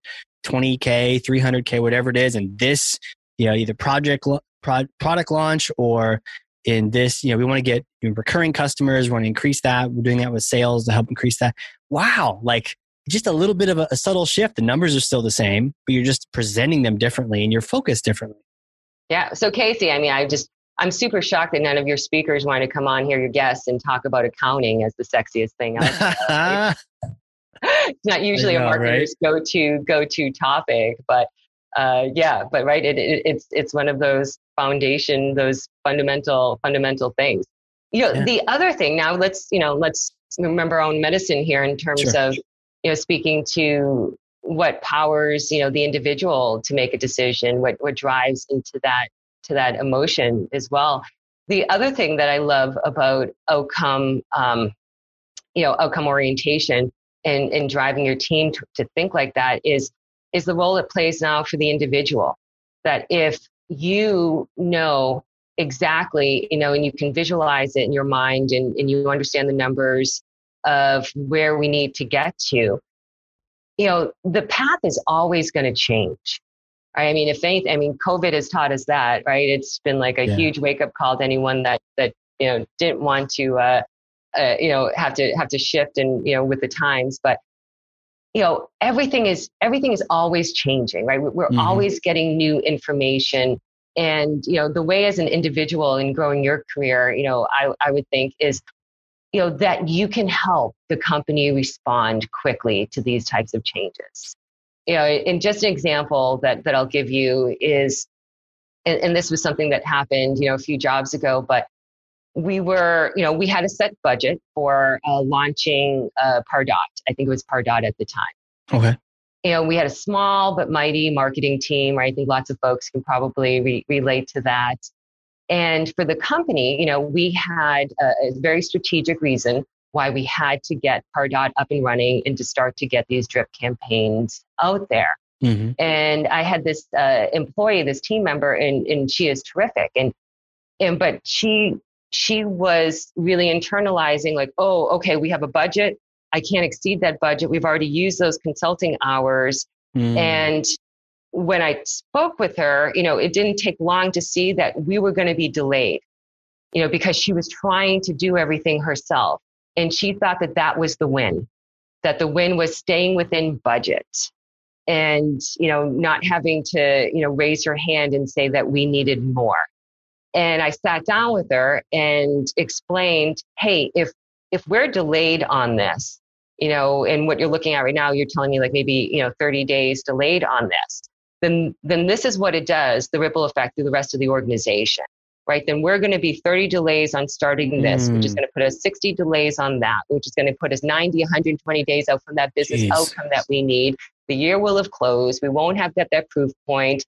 20k, 300k, whatever it is, and this you know either project product launch or in this, you know, we want to get recurring customers, we want to increase that. We're doing that with sales to help increase that. Wow, like just a little bit of a, a subtle shift. The numbers are still the same, but you're just presenting them differently and you're focused differently. Yeah. So Casey, I mean, I just I'm super shocked that none of your speakers want to come on here, your guests, and talk about accounting as the sexiest thing. it's not usually know, a marketer's right? go-to go-to topic, but uh, yeah, but right, it, it, it's it's one of those foundation, those fundamental fundamental things. You know, yeah. the other thing now, let's you know, let's remember our own medicine here in terms sure. of you know speaking to what powers you know the individual to make a decision, what what drives into that to that emotion as well. The other thing that I love about outcome, um, you know, outcome orientation and and driving your team to, to think like that is is the role it plays now for the individual. That if you know exactly, you know, and you can visualize it in your mind and, and you understand the numbers of where we need to get to, you know, the path is always going to change. Right? I mean, if anything, I mean, COVID has taught us that, right? It's been like a yeah. huge wake up call to anyone that, that, you know, didn't want to, uh, uh, you know, have to, have to shift and, you know, with the times. But you know everything is everything is always changing right we're mm-hmm. always getting new information and you know the way as an individual in growing your career you know i, I would think is you know that you can help the company respond quickly to these types of changes you know and just an example that that i'll give you is and, and this was something that happened you know a few jobs ago but we were, you know, we had a set budget for uh, launching uh, Pardot. I think it was Pardot at the time. Okay. You know, we had a small but mighty marketing team. Right? I think lots of folks can probably re- relate to that. And for the company, you know, we had a, a very strategic reason why we had to get Pardot up and running and to start to get these drip campaigns out there. Mm-hmm. And I had this uh, employee, this team member, and, and she is terrific. And, and, but she, she was really internalizing like, oh, okay, we have a budget. I can't exceed that budget. We've already used those consulting hours. Mm. And when I spoke with her, you know, it didn't take long to see that we were going to be delayed, you know, because she was trying to do everything herself. And she thought that that was the win, that the win was staying within budget and, you know, not having to, you know, raise her hand and say that we needed more. And I sat down with her and explained, hey, if if we're delayed on this, you know, and what you're looking at right now, you're telling me like maybe, you know, 30 days delayed on this, then then this is what it does, the ripple effect through the rest of the organization right? Then we're going to be 30 delays on starting this, mm. which is mm. going to put us 60 delays on that, which is going to put us 90, 120 days out from that business Jeez. outcome that we need. The year will have closed. We won't have that, that proof point.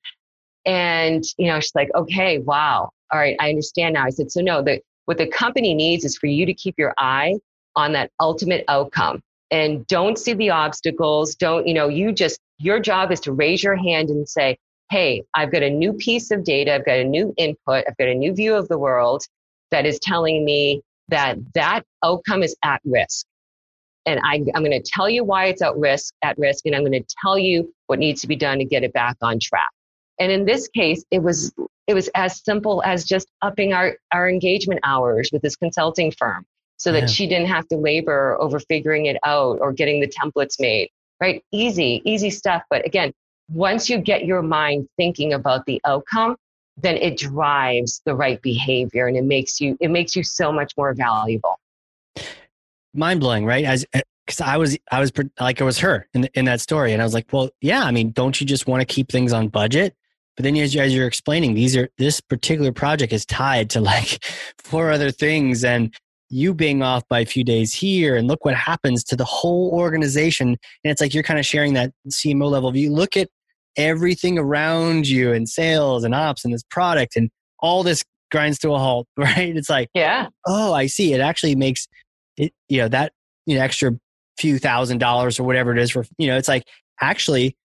And, you know, she's like, okay, wow. All right, I understand now. I said, so no, the, what the company needs is for you to keep your eye on that ultimate outcome and don't see the obstacles. Don't, you know, you just, your job is to raise your hand and say, hey, I've got a new piece of data, I've got a new input, I've got a new view of the world that is telling me that that outcome is at risk. And I, am going to tell you why it's at risk, at risk, and I'm going to tell you what needs to be done to get it back on track. And in this case, it was it was as simple as just upping our, our engagement hours with this consulting firm so that yeah. she didn't have to labor over figuring it out or getting the templates made. Right? Easy, easy stuff. But again, once you get your mind thinking about the outcome, then it drives the right behavior and it makes you it makes you so much more valuable. Mind blowing, right? As eh, because I was I was like I was her in in that story, and I was like, well, yeah. I mean, don't you just want to keep things on budget? But then as, as you're explaining, these are this particular project is tied to like four other things, and you being off by a few days here and look what happens to the whole organization. And it's like you're kind of sharing that cmo level view. Look at everything around you and sales and ops and this product and all this grinds to a halt right? It's like yeah. Oh i see. It actually makes it you know that you know extra few thousand dollars or whatever it is for you know it's like actually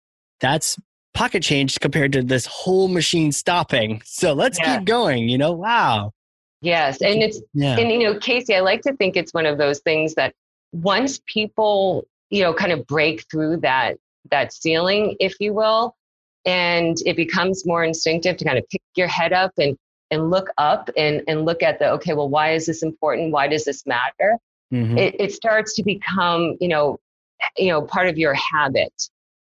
that's pocket change compared to this whole machine stopping. So let's yeah. keep going you know? Wow Yes. And it's, yeah. and you know, Casey, I like to think it's one of those things that once people, you know, kind of break through that, that ceiling, if you will, and it becomes more instinctive to kind of pick your head up and, and look up and, and look at the, okay, well, why is this important? Why does this matter? Mm-hmm. It, it starts to become, you know, you know, part of your habit.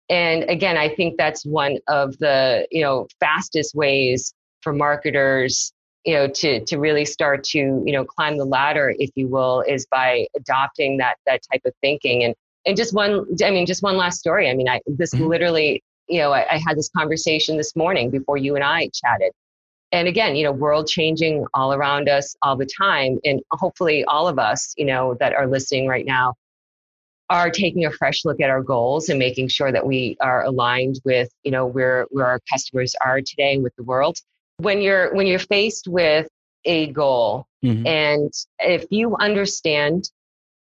And again, I think that's one of the, you know, fastest ways for marketers you know to to really start to you know climb the ladder if you will is by adopting that that type of thinking. And and just one i mean just one last story. I mean i this mm-hmm. literally you know I, I had this conversation this morning before you and i chatted. And again you know world changing all around us all the time. And hopefully all of us you know that are listening right now are taking a fresh look at our goals and making sure that we are aligned with you know where where our customers are today with the world when you're when you're faced with a goal mm-hmm. and if you understand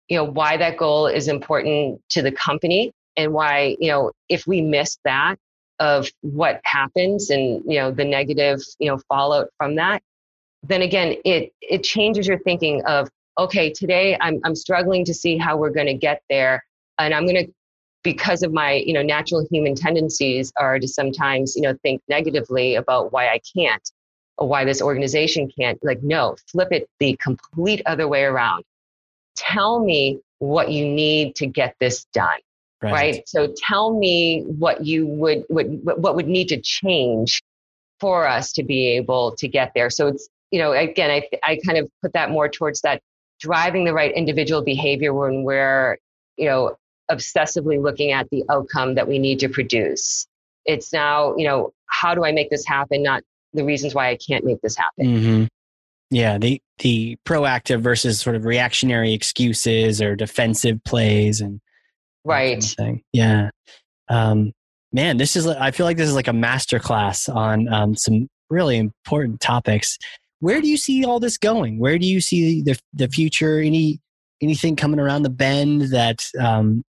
you know why that goal is important to the company and why you know if we miss that of what happens and you know the negative you know fallout from that then again it it changes your thinking of okay today i'm i'm struggling to see how we're going to get there and i'm going to because of my you know natural human tendencies are to sometimes you know think negatively about why i can't or why this organization can't like no flip it the complete other way around. Tell me what you need to get this done right, right? so tell me what you would, would what would need to change for us to be able to get there. So it's you know again i i kind of put that more towards that driving the right individual behavior when we're you know obsessively looking at the outcome that we need to produce. It's now, you know, how do I make this happen? Not the reasons why I can't make this happen. Mm-hmm. Yeah, the the proactive versus sort of reactionary excuses or defensive plays and right. Kind of yeah. Um, man, this is I feel like this is like a master class on um, some really important topics. Where do you see all this going? Where do you see the the future? Any anything coming around the bend that um,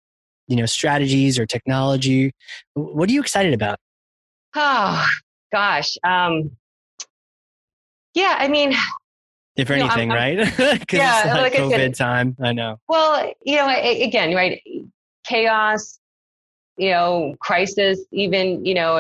you know strategies or technology? What are you excited about? Oh gosh, um, yeah. I mean, if anything, know, I'm, I'm, right? yeah, like COVID said, time. I know. Well, you know, again, right? Chaos, you know, crisis. Even you know,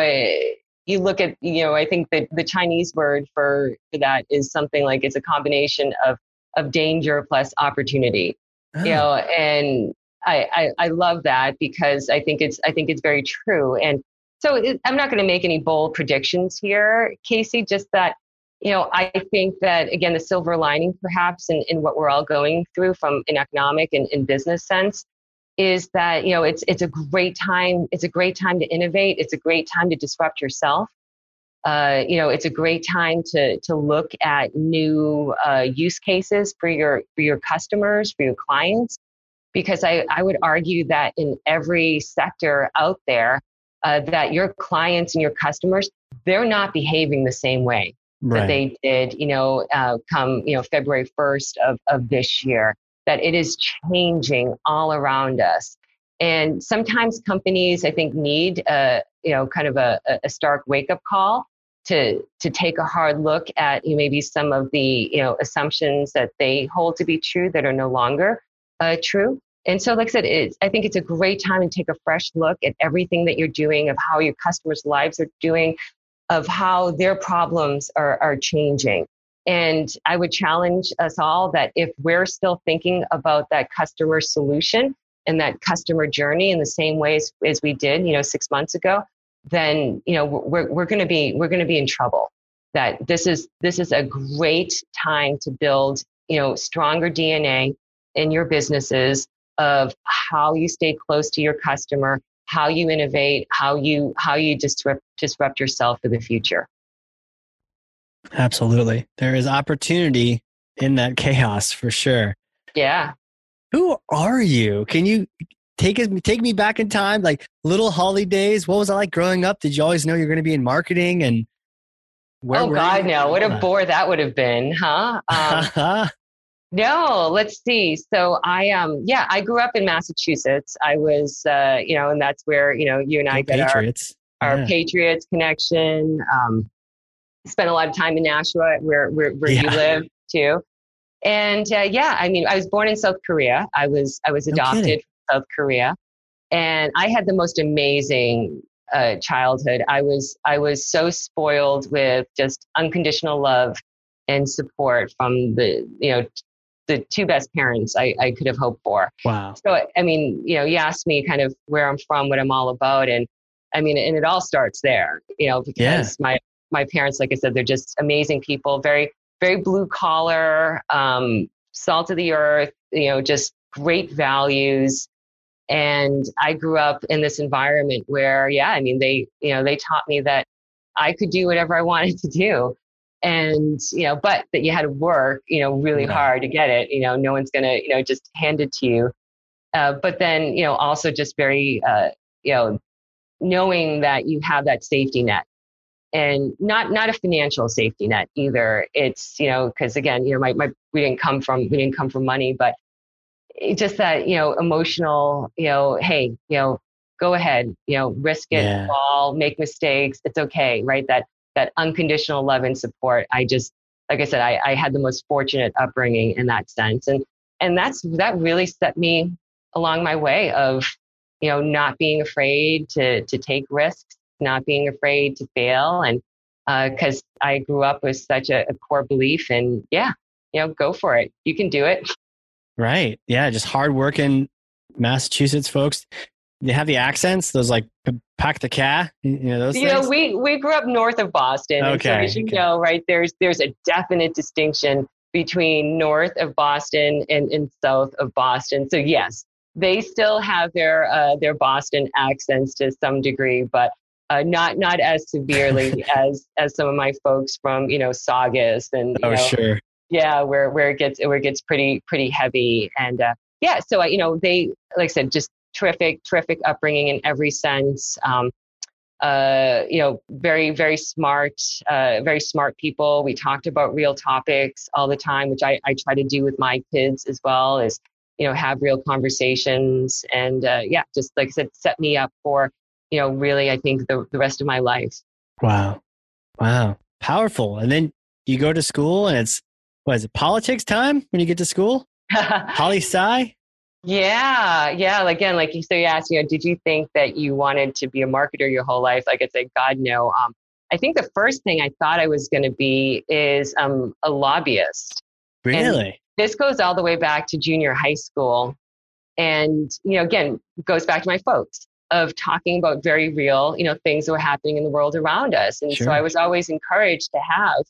you look at you know, I think that the Chinese word for for that is something like it's a combination of of danger plus opportunity. Oh. You know, and I, I I love that because I think it's I think it's very true. And so it, I'm not going to make any bold predictions here, Casey. Just that you know, I think that again, the silver lining perhaps in, in what we're all going through from an economic and, and business sense is that, you know, it's it's a great time, it's a great time to innovate, it's a great time to disrupt yourself. Uh, you know, it's a great time to to look at new uh, use cases for your for your customers, for your clients, because I, I would argue that in every sector out there, uh, that your clients and your customers, they're not behaving the same way right. that they did, you know, uh, come, you know, February 1st of, of this year, that it is changing all around us. And sometimes companies, I think, need a, you know, kind of a, a stark wake up call to to take a hard look at you know, maybe some of the you know assumptions that they hold to be true that are no longer uh, true. And so, like I said, it's, I think it's a great time to take a fresh look at everything that you're doing, of how your customers' lives are doing, of how their problems are, are changing. And I would challenge us all that if we're still thinking about that customer solution and that customer journey in the same ways as we did, you know, six months ago, then you know we're we're going to be we're going to be in trouble. That this is this is a great time to build you know stronger DNA in your businesses of how you stay close to your customer, how you innovate, how you how you disrupt disrupt yourself for the future. Absolutely. There is opportunity in that chaos for sure. Yeah. Who are you? Can you take take me back in time like little Holly days? What was it like growing up? Did you always know you're going to be in marketing and where, oh God, no! What a bore that would have been, huh? Um, No, let's see. So I um yeah, I grew up in Massachusetts. I was uh, you know, and that's where, you know, you and I the get Patriots. our, our yeah. Patriots connection. Um spent a lot of time in Nashua where where, where yeah. you live too. And uh, yeah, I mean, I was born in South Korea. I was I was adopted no from South Korea. And I had the most amazing uh, childhood. I was I was so spoiled with just unconditional love and support from the you know the two best parents I, I could have hoped for. Wow. So, I mean, you know, you asked me kind of where I'm from, what I'm all about. And I mean, and it all starts there, you know, because yeah. my, my parents, like I said, they're just amazing people, very, very blue collar, um, salt of the earth, you know, just great values. And I grew up in this environment where, yeah, I mean, they, you know, they taught me that I could do whatever I wanted to do and you know but that you had to work you know really yeah. hard to get it you know no one's gonna you know just hand it to you uh, but then you know also just very uh, you know knowing that you have that safety net and not not a financial safety net either it's you know because again you know my, my we didn't come from we didn't come from money but just that you know emotional you know hey you know go ahead you know risk it yeah. fall make mistakes it's okay right that that unconditional love and support. I just, like I said, I, I had the most fortunate upbringing in that sense. And, and that's, that really set me along my way of, you know, not being afraid to, to take risks, not being afraid to fail. And, uh, cause I grew up with such a, a core belief and yeah, you know, go for it. You can do it. Right. Yeah. Just hardworking Massachusetts folks they have the accents, those like pack the cat, you know those. You things? know, we we grew up north of Boston, okay. so as you okay. know, right there's there's a definite distinction between north of Boston and, and south of Boston. So yes, they still have their uh, their Boston accents to some degree, but uh, not not as severely as as some of my folks from you know Saugus and oh know, sure yeah, where where it gets where it gets pretty pretty heavy. And uh, yeah, so I, you know they like I said, just terrific terrific upbringing in every sense. Um, uh, you know, very, very smart, uh, very smart people. We talked about real topics all the time, which I, I try to do with my kids as well is, you know, have real conversations and, uh, yeah, just like I said, set me up for, you know, really, I think the, the rest of my life. Wow. Wow. Powerful. And then you go to school and it's, what is it, politics time when you get to school? Poli Sci? Yeah, yeah. Again, like you so you asked, you know, did you think that you wanted to be a marketer your whole life? Like I said, God no. Um, I think the first thing I thought I was going to be is um, a lobbyist. Really? And this goes all the way back to junior high school, and you know, again, goes back to my folks of talking about very real, you know, things that were happening in the world around us. And sure. so I was always encouraged to have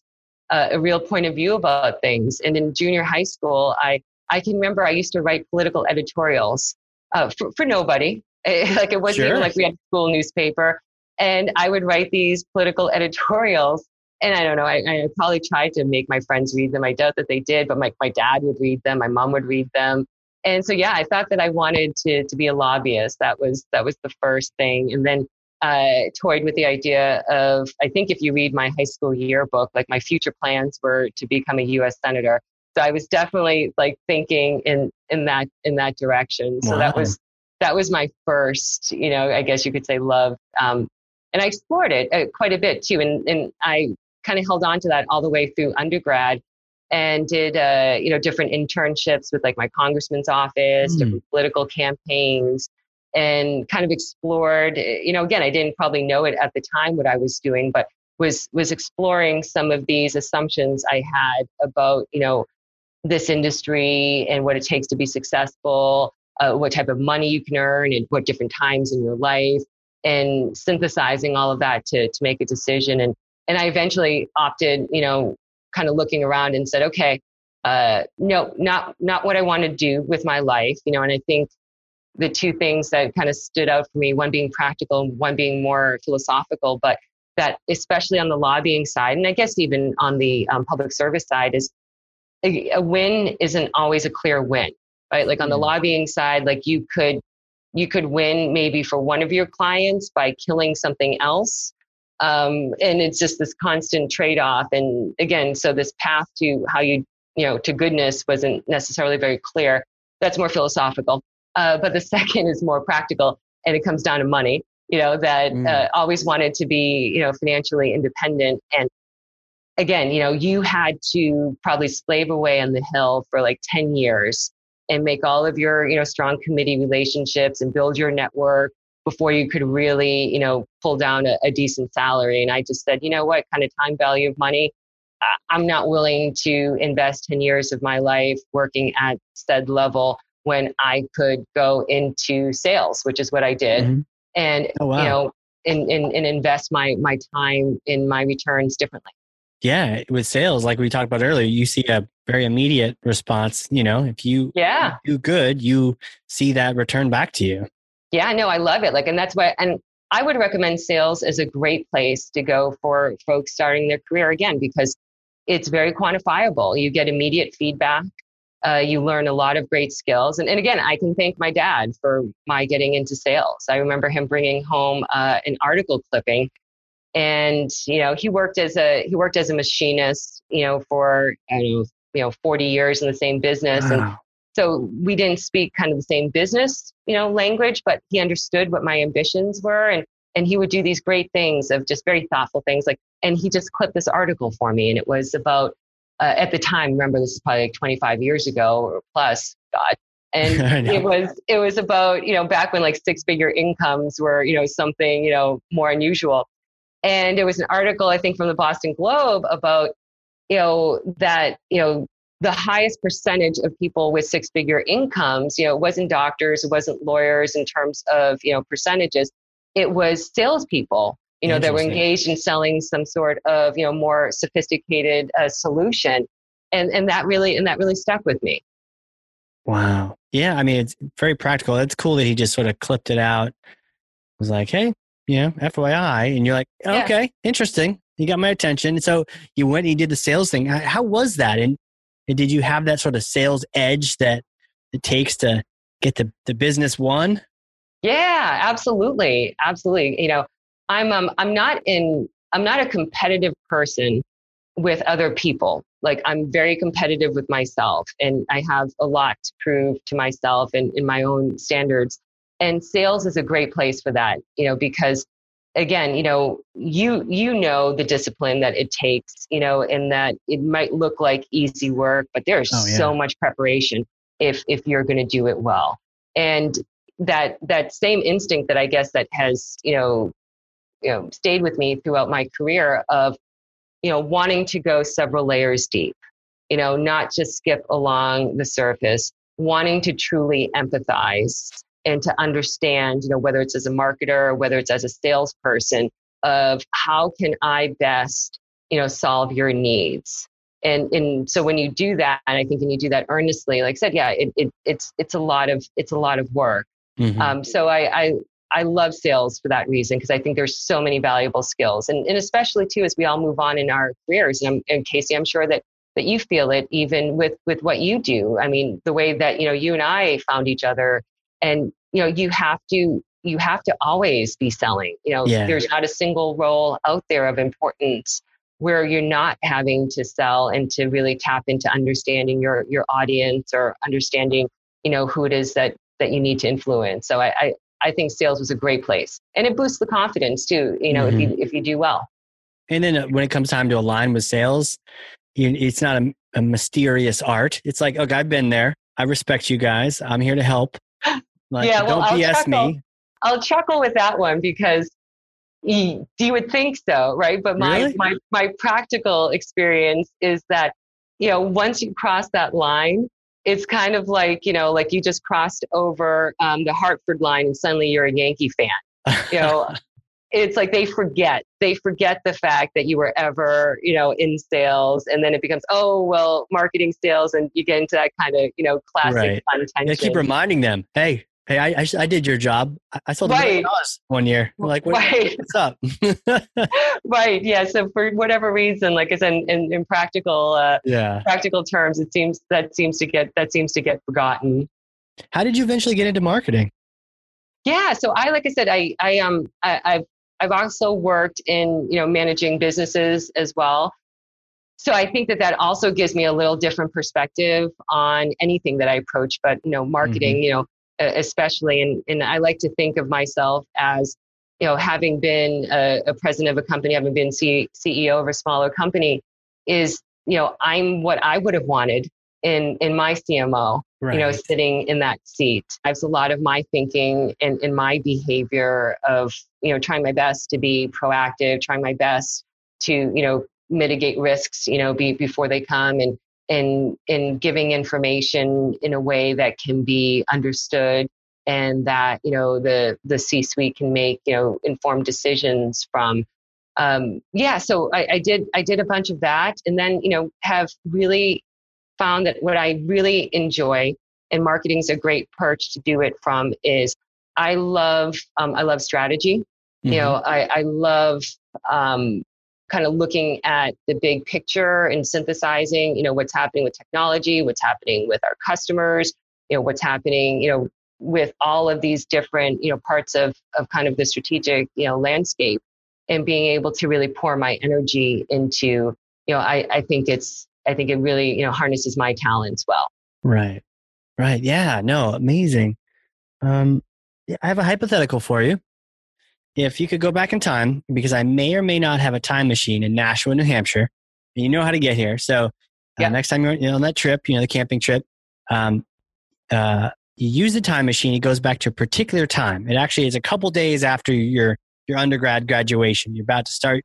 uh, a real point of view about things. And in junior high school, I I can remember I used to write political editorials uh, for, for nobody. like it wasn't sure. even like we had a school newspaper. And I would write these political editorials. And I don't know, I, I probably tried to make my friends read them. I doubt that they did, but my, my dad would read them, my mom would read them. And so, yeah, I thought that I wanted to, to be a lobbyist. That was, that was the first thing. And then uh, toyed with the idea of, I think if you read my high school yearbook, like my future plans were to become a U.S. senator. So I was definitely like thinking in in that in that direction. So wow. that was that was my first, you know, I guess you could say love. Um, and I explored it uh, quite a bit too, and and I kind of held on to that all the way through undergrad and did uh, you know different internships with like my congressman's office, mm. different political campaigns, and kind of explored. You know, again, I didn't probably know it at the time what I was doing, but was was exploring some of these assumptions I had about you know this industry and what it takes to be successful, uh, what type of money you can earn, and what different times in your life, and synthesizing all of that to to make a decision. And and I eventually opted, you know, kind of looking around and said, okay, uh, no, not not what I want to do with my life, you know. And I think the two things that kind of stood out for me, one being practical, and one being more philosophical, but that especially on the lobbying side, and I guess even on the um, public service side, is a, a win isn't always a clear win, right? Like on the mm. lobbying side, like you could you could win maybe for one of your clients by killing something else. Um, and it's just this constant trade-off. And again, so this path to how you, you know, to goodness wasn't necessarily very clear. That's more philosophical. Uh, but the second is more practical and it comes down to money, you know, that mm. uh, always wanted to be, you know, financially independent and again, you know, you had to probably slave away on the hill for like 10 years and make all of your, you know, strong committee relationships and build your network before you could really, you know, pull down a, a decent salary. And I just said, you know what, kind of time value of money. I'm not willing to invest 10 years of my life working at said level when I could go into sales, which is what I did. Mm-hmm. And, oh, wow. you know, and, and, and invest my, my time in my returns differently. Yeah, with sales, like we talked about earlier, you see a very immediate response. You know, if you yeah do good, you see that return back to you. Yeah, no, I love it. Like, and that's why, and I would recommend sales as a great place to go for folks starting their career again because it's very quantifiable. You get immediate feedback. Uh, you learn a lot of great skills. And, and again, I can thank my dad for my getting into sales. I remember him bringing home uh, an article clipping and you know he worked as a he worked as a machinist you know for I know you know 40 years in the same business. Wow. and so we didn't speak kind of the same business you know language but he understood what my ambitions were. And and he would do these great things of just very thoughtful things like and he just clipped this article for me. And it was about uh, at the time remember this is probably like 25 years ago or plus god. And it was it was about you know back when like six figure incomes were you know something you know more unusual and there was an article, I think, from the Boston Globe about, you know, that, you know, the highest percentage of people with six figure incomes, you know, it wasn't doctors, it wasn't lawyers in terms of, you know, percentages. It was salespeople, you know, that were engaged in selling some sort of, you know, more sophisticated uh, solution. And, and that really, and that really stuck with me. Wow. Yeah. I mean, it's very practical. It's cool that he just sort of clipped it out. It was like, hey, you know, FYI. And you're like, okay, yeah. interesting. You got my attention. So you went and you did the sales thing. How was that? And did you have that sort of sales edge that it takes to get the, the business won? Yeah, absolutely. Absolutely. You know, I'm um, I'm not in I'm not a competitive person with other people. Like I'm very competitive with myself and I have a lot to prove to myself and in my own standards. And sales is a great place for that, you know, because again, you know, you you know the discipline that it takes, you know, and that it might look like easy work, but there's oh, yeah. so much preparation if if you're going to do it well. And that that same instinct that I guess that has, you know, you know, stayed with me throughout my career of, you know, wanting to go several layers deep, you know, not just skip along the surface, wanting to truly empathize and to understand, you know, whether it's as a marketer or whether it's as a salesperson of how can I best, you know, solve your needs. And, and so when you do that, and I think when you do that earnestly, like I said, yeah, it, it it's, it's a lot of, it's a lot of work. Mm-hmm. Um, so I, I, I love sales for that reason because I think there's so many valuable skills, and, and especially too as we all move on in our careers. And, and Casey, I'm sure that that you feel it even with with what you do. I mean, the way that you know you and I found each other and you know you have to you have to always be selling you know yeah. there's not a single role out there of importance where you're not having to sell and to really tap into understanding your your audience or understanding you know who it is that that you need to influence. So i i, I think sales was a great place and it boosts the confidence too you know mm-hmm. if you if you do well. And then uh, when it comes time to align with sales it's not a, a mysterious art. It's like okay i've been there. I respect you guys. I'm here to help like, yeah, well, don't I'll BS chuckle. me. I'll chuckle with that one because you, would think so, right? But my, really? my, my practical experience is that, you know, once you cross that line, it's kind of like, you know, like you just crossed over um, the Hartford line and suddenly you're a Yankee fan. You know, it's like they forget they forget the fact that you were ever you know in sales and then it becomes oh well marketing sales and you get into that kind of you know classic right. fun tension. Yeah, keep reminding them hey hey, I, I, I, did your job. I sold right. one year. like, what, right. what's up? right. Yeah. So for whatever reason, like I said, in, in, in practical, uh, yeah, practical terms, it seems that seems to get that seems to get forgotten. How did you eventually get into marketing? Yeah. So I, like I said, I, I um, I, I've I've also worked in you know managing businesses as well. So I think that that also gives me a little different perspective on anything that I approach. But you know, marketing, mm-hmm. you know, especially. And, and I like to think of myself as, you know, having been a, a president of a company, having been C- CEO of a smaller company, is, you know, I'm what I would have wanted in, in my CMO, right. you know, sitting in that seat. I have a lot of my thinking and, and my behavior of, you know, trying my best to be proactive, trying my best to, you know, mitigate risks, you know, be, before they come and, in in giving information in a way that can be understood and that you know the the C suite can make you know informed decisions from. Um, yeah, so I, I did I did a bunch of that, and then you know have really found that what I really enjoy and marketing is a great perch to do it from is I love um, I love strategy. Mm-hmm. You know, I, I love um, kind of looking at the big picture and synthesizing, you know, what's happening with technology, what's happening with our customers, you know, what's happening, you know, with all of these different, you know, parts of, of kind of the strategic, you know, landscape and being able to really pour my energy into, you know, I, I think it's, I think it really, you know, harnesses my talents well. Right. Right. Yeah. No, amazing. Um, I have a hypothetical for you if you could go back in time, because I may or may not have a time machine in Nashua, New Hampshire, and you know how to get here. So uh, yeah. next time you're on that trip, you know, the camping trip, um, uh, you use the time machine. It goes back to a particular time. It actually is a couple days after your your undergrad graduation. You're about to start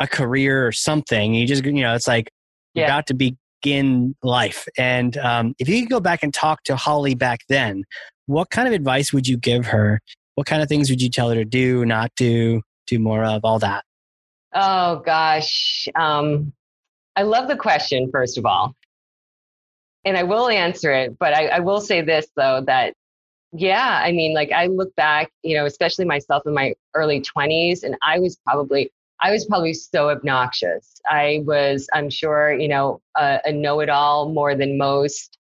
a career or something. You just you know, it's like yeah. you're about to begin life. And um, if you could go back and talk to Holly back then, what kind of advice would you give her what kind of things would you tell her to do, not do, do more of, all that? Oh gosh. Um, I love the question, first of all. And I will answer it, but I, I will say this though, that yeah, I mean, like I look back, you know, especially myself in my early 20s, and I was probably, I was probably so obnoxious. I was, I'm sure, you know, a, a know it all more than most.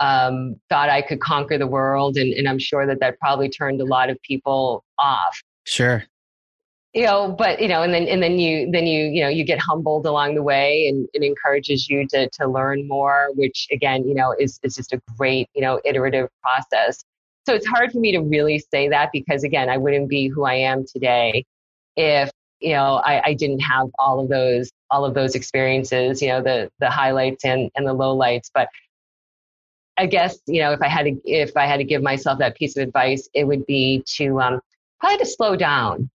Um, thought I could conquer the world. And, and I'm sure that that probably turned a lot of people off. Sure. You know, but you know, and then and then you then you you know you get humbled along the way, and it encourages you to to learn more, which again, you know, is is just a great you know iterative process. So it's hard for me to really say that because again, I wouldn't be who I am today if you know I, I didn't have all of those all of those experiences you know the the highlights and and the lowlights but i guess you know if i had to if i had to give myself that piece of advice it would be to um probably to slow down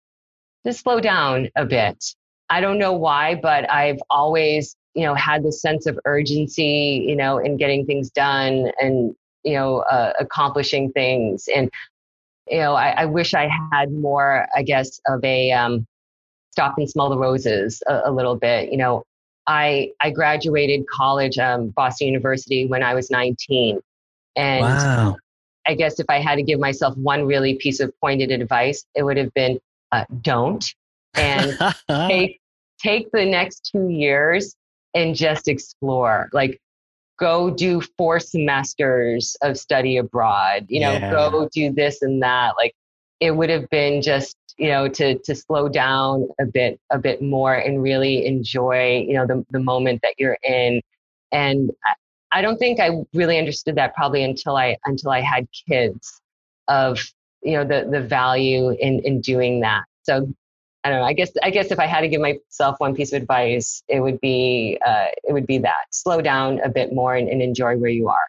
to slow down a bit i don't know why but i've always you know had this sense of urgency you know in getting things done and you know uh, accomplishing things and you know I, I wish i had more i guess of a um stop and smell the roses a, a little bit. You know, I I graduated college, um, Boston University, when I was 19, and wow. I guess if I had to give myself one really piece of pointed advice, it would have been uh, don't and take take the next two years and just explore. Like go do four semesters of study abroad. You know, yeah. go do this and that. Like it would have been just you know to to slow down a bit a bit more and really enjoy you know the, the moment that you're in and I, don't think i really understood that probably until i until i had kids of you know the the value in in doing that so I don't know. I guess I guess if I had to give myself one piece of advice, it would be uh, it would be that slow down a bit more and, and enjoy where you are.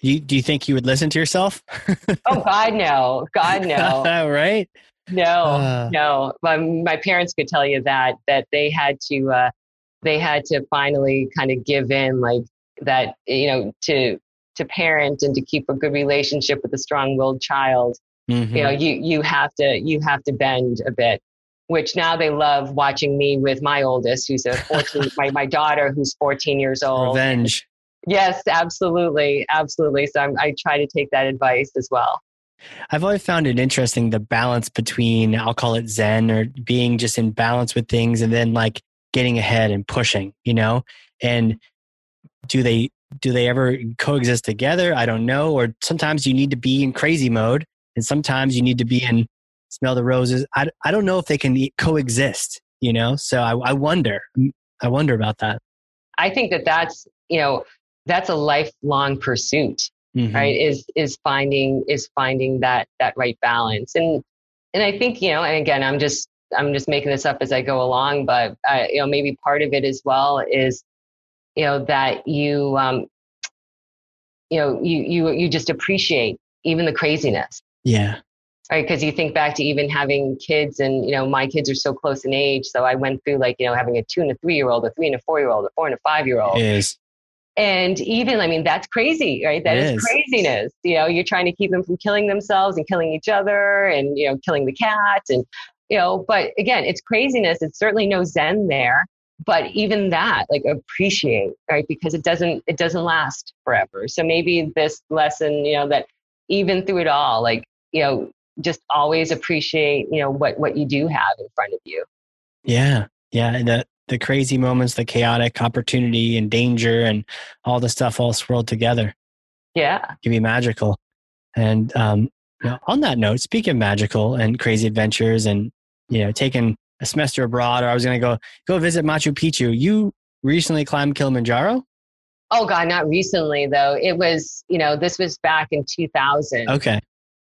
You, do you think you would listen to yourself? oh God, no! God, no! right? No, uh. no. My, my parents could tell you that that they had to uh, they had to finally kind of give in, like that. You know, to to parent and to keep a good relationship with a strong-willed child. Mm-hmm. You know, you you have to you have to bend a bit. Which now they love watching me with my oldest, who's a 14, my, my daughter, who's 14 years old. Revenge. Yes, absolutely. Absolutely. So I'm, I try to take that advice as well. I've always found it interesting the balance between, I'll call it Zen or being just in balance with things and then like getting ahead and pushing, you know? And do they, do they ever coexist together? I don't know. Or sometimes you need to be in crazy mode and sometimes you need to be in smell the roses. I, I don't know if they can coexist, you know? So I, I wonder, I wonder about that. I think that that's, you know, that's a lifelong pursuit mm-hmm. right is is finding is finding that that right balance. And and i think you know and again i'm just i'm just making this up as i go along but uh, you know maybe part of it as well is you know that you um you know you you you just appreciate even the craziness. Yeah. Right because you think back to even having kids and you know my kids are so close in age so i went through like you know having a two and a three year old a three and a four year old a four and a five year old and even, I mean, that's crazy, right? That is. is. craziness. You know, you're trying to keep them from killing themselves and killing each other and, you know, killing the cat. And, you know, but again, it's craziness. It's certainly no Zen there. But even that, like appreciate, right? Because it doesn't, it doesn't last forever. So maybe this lesson, you know, that even through it all, like, you know, just always appreciate, you know, what, what you do have in front of you. Yeah. Yeah. And that, the crazy moments, the chaotic opportunity and danger and all the stuff all swirled together. Yeah. It can be magical. And um, you know, on that note, speaking of magical and crazy adventures and, you know, taking a semester abroad or I was going to go, go visit Machu Picchu, you recently climbed Kilimanjaro? Oh God, not recently though. It was, you know, this was back in 2000. Okay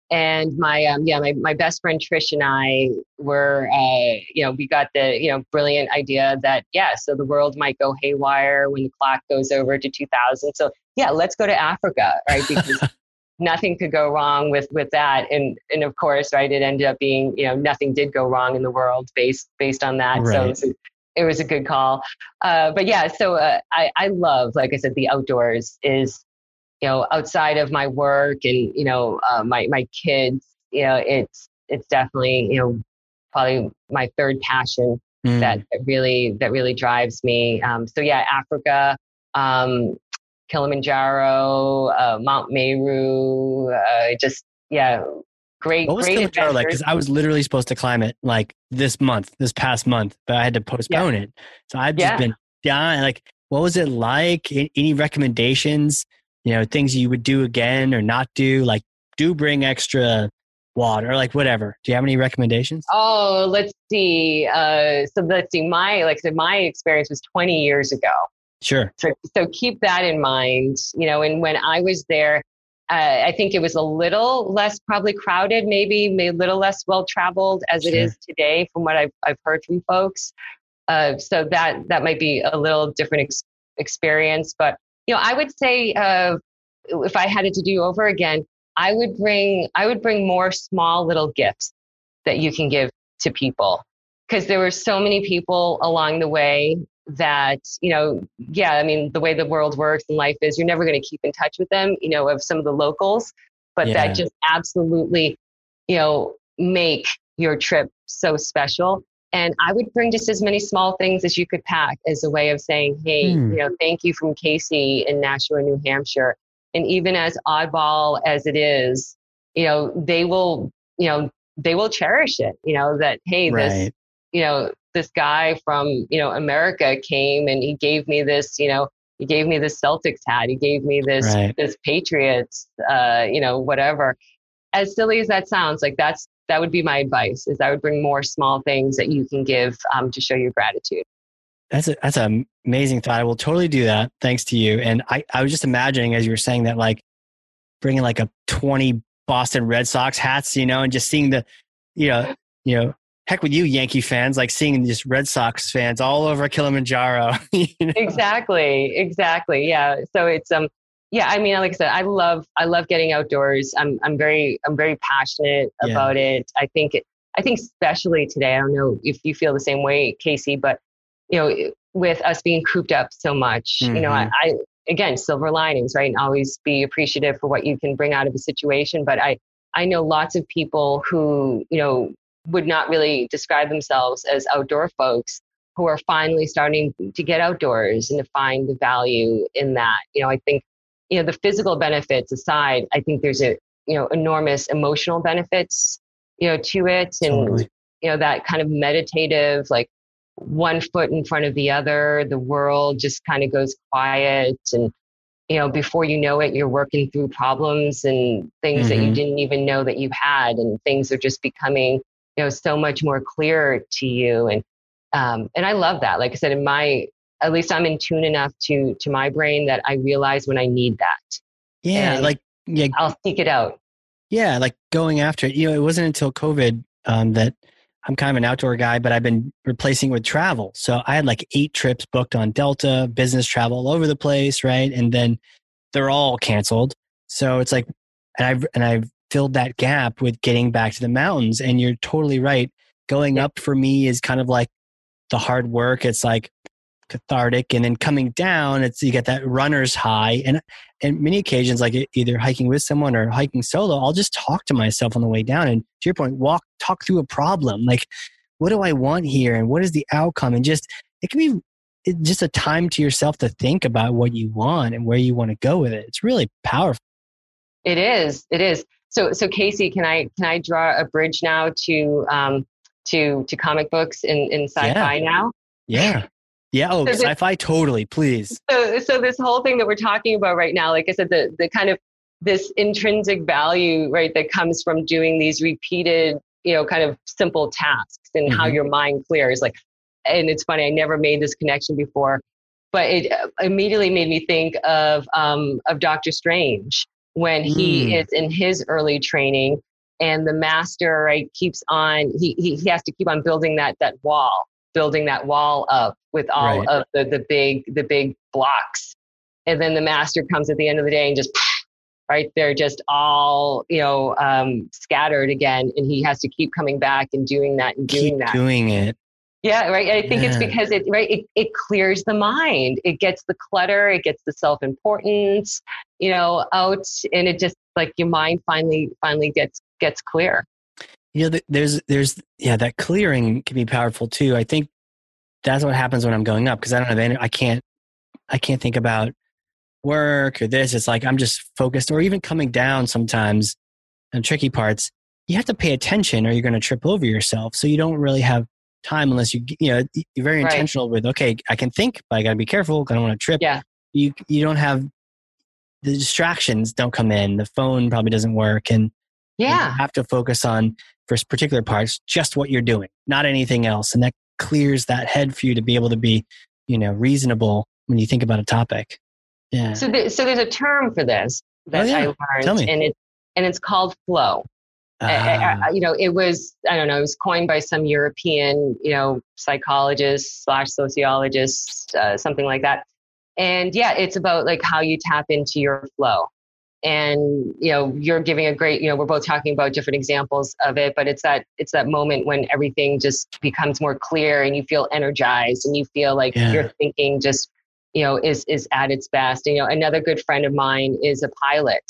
and my um, yeah my, my best friend trish and i were uh, you know we got the you know brilliant idea that yeah so the world might go haywire when the clock goes over to 2000 so yeah let's go to africa right because nothing could go wrong with with that. And and of course right it ended up being you know nothing did go wrong in the world based based on that. Right. so it was, a, it was, a, good call. Uh, but yeah so uh, i i love like i said the outdoors is you know, outside of my work and, you know, uh, my, my kids, you know, it's, it's definitely, you know, probably my third passion mm. that, that really, that really drives me. Um, so yeah, Africa, um, Kilimanjaro, uh, Mount Meru, uh, just, yeah, great, what was great Kilimanjaro like? Because I was literally supposed to climb it like this month, this past month, but I had to postpone it. So I've just Yeah. been dying. Like, what was it like? Any recommendations? You know, things you would do again or not do? Like, do bring extra water, like whatever. Do you have any recommendations? Oh, let's see. Uh, so let's see. My like I said, my experience was 20 years ago. Sure. So, so keep that in mind. You know, and when I was there, uh, I think it was a little less probably crowded, maybe maybe a little less well traveled as it Sure. is today, from what I've I've heard from folks. Uh, so that that might be a little different ex- experience, but you know, I would say uh, if I had it to do over again, I would bring I would bring more small little gifts that you can give to people because there were so many people along the way that you know yeah i mean the way the world works and life is you're never going to keep in touch with them you know of some of the locals but Yeah. that just absolutely you know make your trip so special and i would bring just as many small things as you could pack as a way of saying hey Hmm. you know thank you from casey in nashua new hampshire and even as oddball as it is you know they will you know they will cherish it you know that hey this you know this guy from you know america came and he gave me this you know he gave me this celtics hat he gave me this Right. this patriots uh you know whatever as silly as that sounds like that's that would be my advice is i would bring more small things that you can give um, to show your gratitude That's a, that's an amazing thought. I will totally do that. Thanks to you. And I, I was just imagining as you were saying that, like bringing like a 20 Boston Red Sox hats, you know, and just seeing the, you know, you know, heck with you Yankee fans, like seeing just Red Sox fans all over Kilimanjaro. you know? exactly exactly yeah so it's um yeah i mean like i said i love i love getting outdoors i'm i'm very i'm very passionate Yeah. about it i think it i think especially today i don't know if you feel the same way casey but you know with us being cooped up so much you know I, Mhm. I again silver linings right and always be appreciative for what you can bring out of a situation but i i know lots of people who you know would not really describe themselves as outdoor folks who are finally starting to get outdoors and to find the value in that. You know, I think, you know, the physical benefits aside, I think there's a, you know, enormous emotional benefits, you know, to it. And, Totally. you know, that kind of meditative, like one foot in front of the other, the world just kind of goes quiet. And, you know, before you know it, you're working through problems and things that you Mhm. didn't even know that you had. And things are just becoming, you know, so much more clear to you. And, um, and I love that. Like I said, in my, at least I'm in tune enough to, to my brain that I realize when I need that, Yeah. And- like, yeah, I'll seek it out. yeah, like going after it. You know, it wasn't until COVID um, that I'm kind of an outdoor guy, but I've been replacing with travel. So I had like eight trips booked on Delta, business travel all over the place, right? And then they're all canceled. So it's like, and I've and I've filled that gap with getting back to the mountains. And you're totally right. Going Yeah. up for me is kind of like the hard work. It's like cathartic, and then coming down, it's you get that runner's high. And and many occasions, like either hiking with someone or hiking solo, I'll just talk to myself on the way down. And to your point, walk, talk through a problem. Like, what do I want here? And what is the outcome? And just, it can be just a time to yourself to think about what you want and where you want to go with it. It's really powerful. It is. It is. So, so Casey, can I can I draw a bridge now to um, to to comic books in in sci-fi now? Yeah. Yeah. Oh, So the- sci fi, totally. Please. So, so this whole thing that we're talking about right now, like I said, the the kind of this intrinsic value, right, that comes from doing these repeated, you know, kind of simple tasks and how Mhm. your mind clears. Like, and it's funny, I never made this connection before, but it uh, immediately made me think of um, of Doctor Strange when he Mm. is in his early training and the master right keeps on he, he he has to keep on building that that wall building that wall up with all Right. of the the big the big blocks and then the master comes at the end of the day and just right they're just all you know um, scattered again and he has to keep coming back and doing that and doing Keep that doing it. yeah, right. I think it's because it right it, it clears the mind. It gets the clutter, it gets the self-importance, you know, out and it just like your mind finally finally gets gets clear. You know there's there's yeah that clearing can be powerful too i think that's what happens when i'm going up because i don't have any i can't i can't think about work or this it's like i'm just focused or even coming down sometimes and tricky parts you have to pay attention or you're going to trip over yourself. So you don't really have time unless you you know you're very Right. intentional with okay I can think but I got to be careful I don't want to trip. Yeah. You you don't have the distractions don't come in. The phone probably doesn't work and Yeah. you have to focus on for particular parts just what you're doing, not anything else, and that clears that head for you to be able to be you know reasonable when you think about a topic. Yeah. So, th- so there's a term for this that Oh, yeah. I learned, Tell me. and it and it's called flow. Uh, Ah, uh, you know, it was I don't know, it was coined by some European, you know, psychologist slash sociologist, uh, something like that. And yeah, it's about like how you tap into your flow. And you know, you're giving a great, you know, we're both talking about different examples of it, but it's that it's that moment when everything just becomes more clear and you feel energized and you feel like Yeah. your thinking just, you know, is is at its best. And, you know, another good friend of mine is a pilot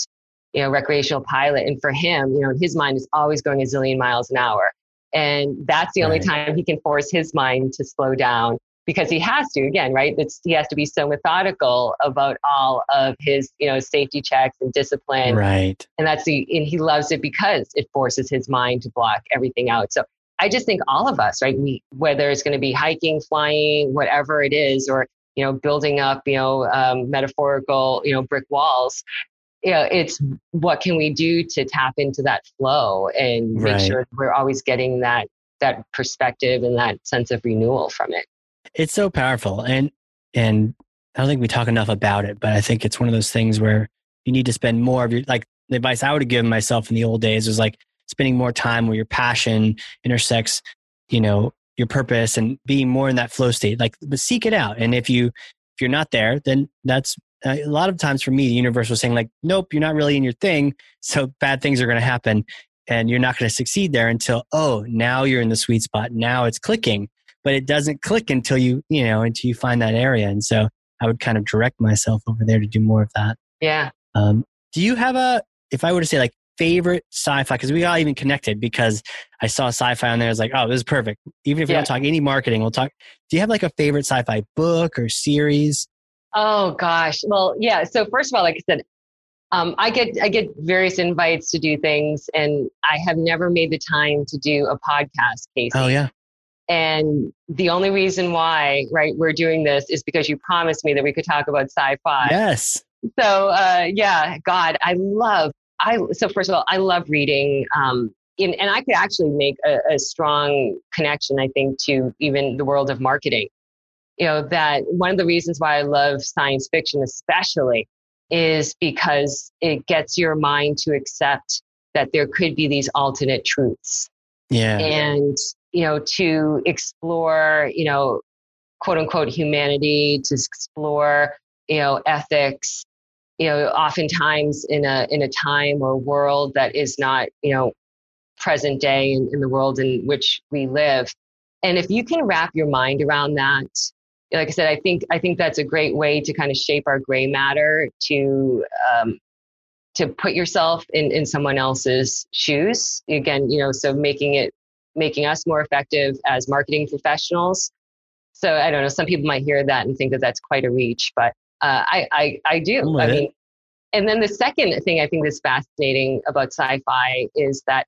you know, recreational pilot. And for him, you know, his mind is always going a zillion miles an hour. And that's the only time he can force his mind to slow down because he has to, again, right? It's, he has to be so methodical about all of his, you know, safety checks and discipline. right. And that's the, and he loves it because it forces his mind to block everything out. So I just think all of us, right? We, whether it's going to be hiking, flying, whatever it is, or, you know, building up, you know, um, metaphorical, you know, brick walls, you know, it's what can we do to tap into that flow and make Right. sure we're always getting that, that perspective and that sense of renewal from it. It's so powerful, and and I don't think we talk enough about it. But I think it's one of those things where you need to spend more of your like the advice I would have given myself in the old days was like spending more time where your passion intersects, you know, your purpose and being more in that flow state. Like, but seek it out, and if you if you're not there, then that's uh, a lot of times for me, the universe was saying like, nope, you're not really in your thing, so bad things are going to happen. And you're not going to succeed there until, oh, now you're in the sweet spot. Now it's clicking but it doesn't click until you you know until you find that area and so i would kind of direct myself over there to do more of that Yeah. um, do you have a if i were to say like favorite sci-fi because we got even connected because i saw sci-fi on there i was like oh this is perfect even if we Yeah. don't talk any marketing we'll talk do you have like a favorite sci-fi book or series Oh gosh. Well, yeah. So first of all, like I said, um, I get I get various invites to do things, and I have never made the time to do a podcast, Casey. oh yeah And the only reason why, right, we're doing this is because you promised me that we could talk about sci-fi. yes So uh, yeah, God, I love. I so first of all, I love reading. Um, in, and I could actually make a, a strong connection, I think, to even the world of marketing. You know that one of the reasons why I love science fiction, especially, is because it gets your mind to accept that there could be these alternate truths yeah and you know to explore you know quote unquote humanity to explore you know ethics you know oftentimes in a in a time or world that is not you know present day in, in the world in which we live. And if you can wrap your mind around that like i said i think i think that's a great way to kind of shape our gray matter to um, to put yourself in, in someone else's shoes. Again you know so making it making us more effective as marketing professionals. So i don't know some people might hear that and think that that's quite a reach but uh, I, I i do. I mean and then the second thing i think that's fascinating about sci-fi is that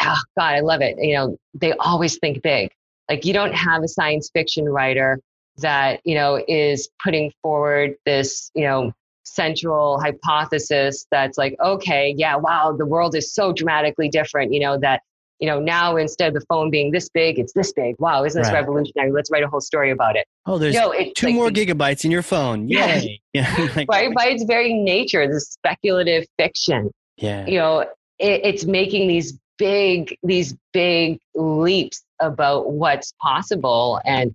oh god i love it. You know they always think big. Like you don't have a science fiction writer that you know is putting forward this you know central hypothesis that's like okay yeah wow the world is so dramatically different you know that you know now instead of the phone being this big it's this big. Wow isn't this Right. revolutionary? Let's write a whole story about it. Oh there's no two like more gigabytes in your phone. Yeah. yay yeah like, right? By its very nature this speculative fiction. Yeah. You know it, it's making these big these big leaps about what's possible. And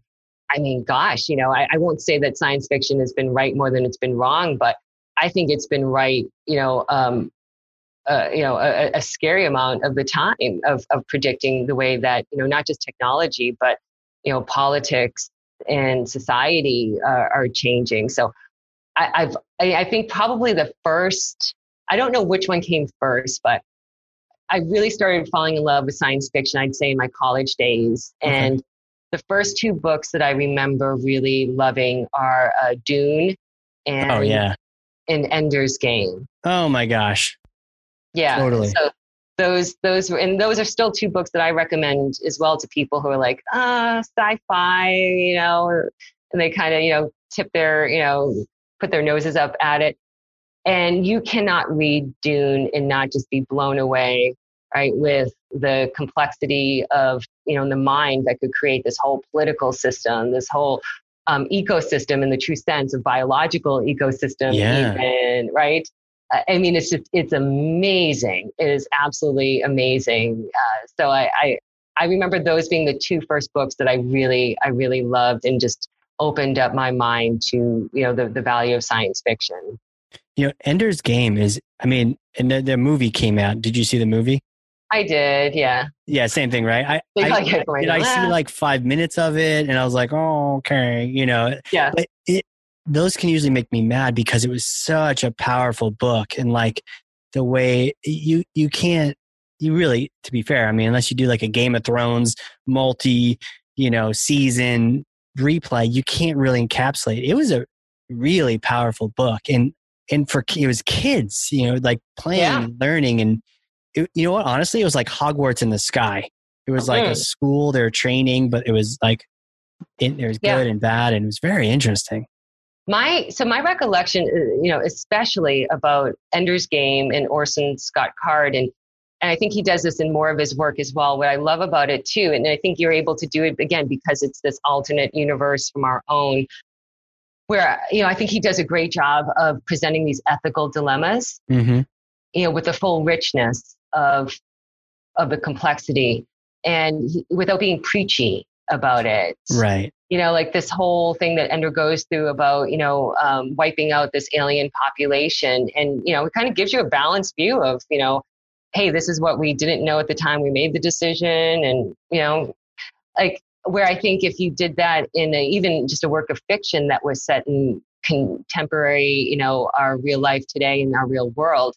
i mean gosh you know I, I won't say that science fiction has been right more than it's been wrong but i think it's been right you know um uh, you know a, a scary amount of the time of, of predicting the way that you know not just technology but you know politics and society uh, are changing so I, I've I, I think probably the first I don't know which one came first, but I really started falling in love with science fiction, I'd say in my college days. Okay. And the first two books that I remember really loving are uh, Dune and, oh yeah and Ender's Game. oh my gosh Yeah. Totally. So those those were and those are still two books that I recommend as well to people who are like ah sci-fi you know and they kind of you know tip their you know put their noses up at it and you cannot read Dune and not just be blown away right with the complexity of you know the mind that could create this whole political system this whole um, ecosystem in the true sense of biological ecosystem Yeah. even right Uh, i mean it's just it's amazing it is absolutely amazing uh, so I, I i remember those being the two first books that i really i really loved and just opened up my mind to you know the, the value of science fiction You know, Ender's Game is. I mean, and the, the movie came out. Did you see the movie? i did yeah Yeah, same thing, right? I, I, right? did I see like five minutes of it, and I was like, oh, okay, you know. yeah But it, those can usually make me mad because it was such a powerful book, and like the way you you can't you really, to be fair, I mean, unless you do like a Game of Thrones multi, you know, season replay, you can't really encapsulate. It was a really powerful book, and and for it was kids, you know, like playing, Yeah. and learning, and it, you know what? Honestly, it was like Hogwarts in the sky. It was like a Mm. school, they're training, but it was like it, there's Yeah. good and bad, and it was very interesting. My so my recollection uh, you know especially about ender's game and orson scott card and and i think he does this in more of his work as well what i love about it too and i think you're able to do it again because it's this alternate universe from our own where you know i think he does a great job of presenting these ethical dilemmas Mm-hmm. you know with the full richness of of the complexity and he, without being preachy about it Right. you know, like this whole thing that Ender goes through about, you know, um, wiping out this alien population. And, you know, it kind of gives you a balanced view of, you know, hey, this is what we didn't know at the time we made the decision. And, you know, like where I think if you did that in a, even just a work of fiction that was set in contemporary, you know, our real life today in our real world,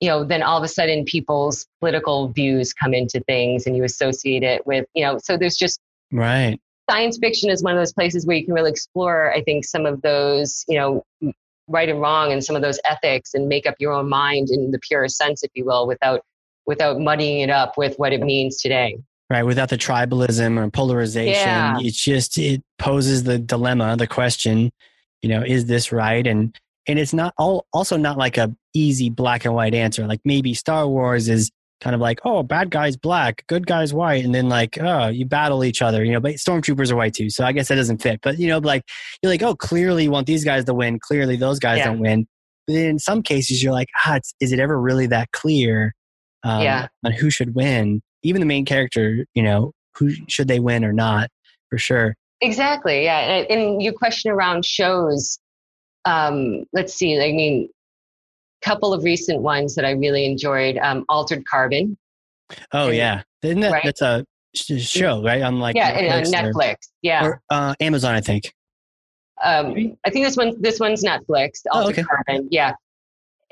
you know, then all of a sudden people's political views come into things and you associate it with, you know, so there's just, Right. science fiction is one of those places where you can really explore i think some of those you know right and wrong and some of those ethics and make up your own mind in the purest sense if you will without without muddying it up with what it means today Right. Without the tribalism or polarization, Yeah. it's just it poses the dilemma, the question, you know, is this right? And and it's not all also not like a easy black and white answer. Like maybe Star Wars is kind of like, oh, bad guy's black, good guy's white, and then like, oh, you battle each other, you know, but stormtroopers are white too. So I guess that doesn't fit. But you know, like you're like, oh, clearly you want these guys to win, clearly those guys Yeah. don't win. But in some cases you're like, ah, it's, is it ever really that clear um, Yeah. on who should win? Even the main character, you know, who should they win or not, for sure. exactly yeah and, and your question around shows um let's see i mean couple of recent ones that i really enjoyed um altered carbon Oh And- yeah, isn't that right? that's a show right on like yeah and on or- netflix yeah or, uh, Amazon, I think. Um, I think this one this one's Netflix. Oh, Altered okay. Carbon, yeah.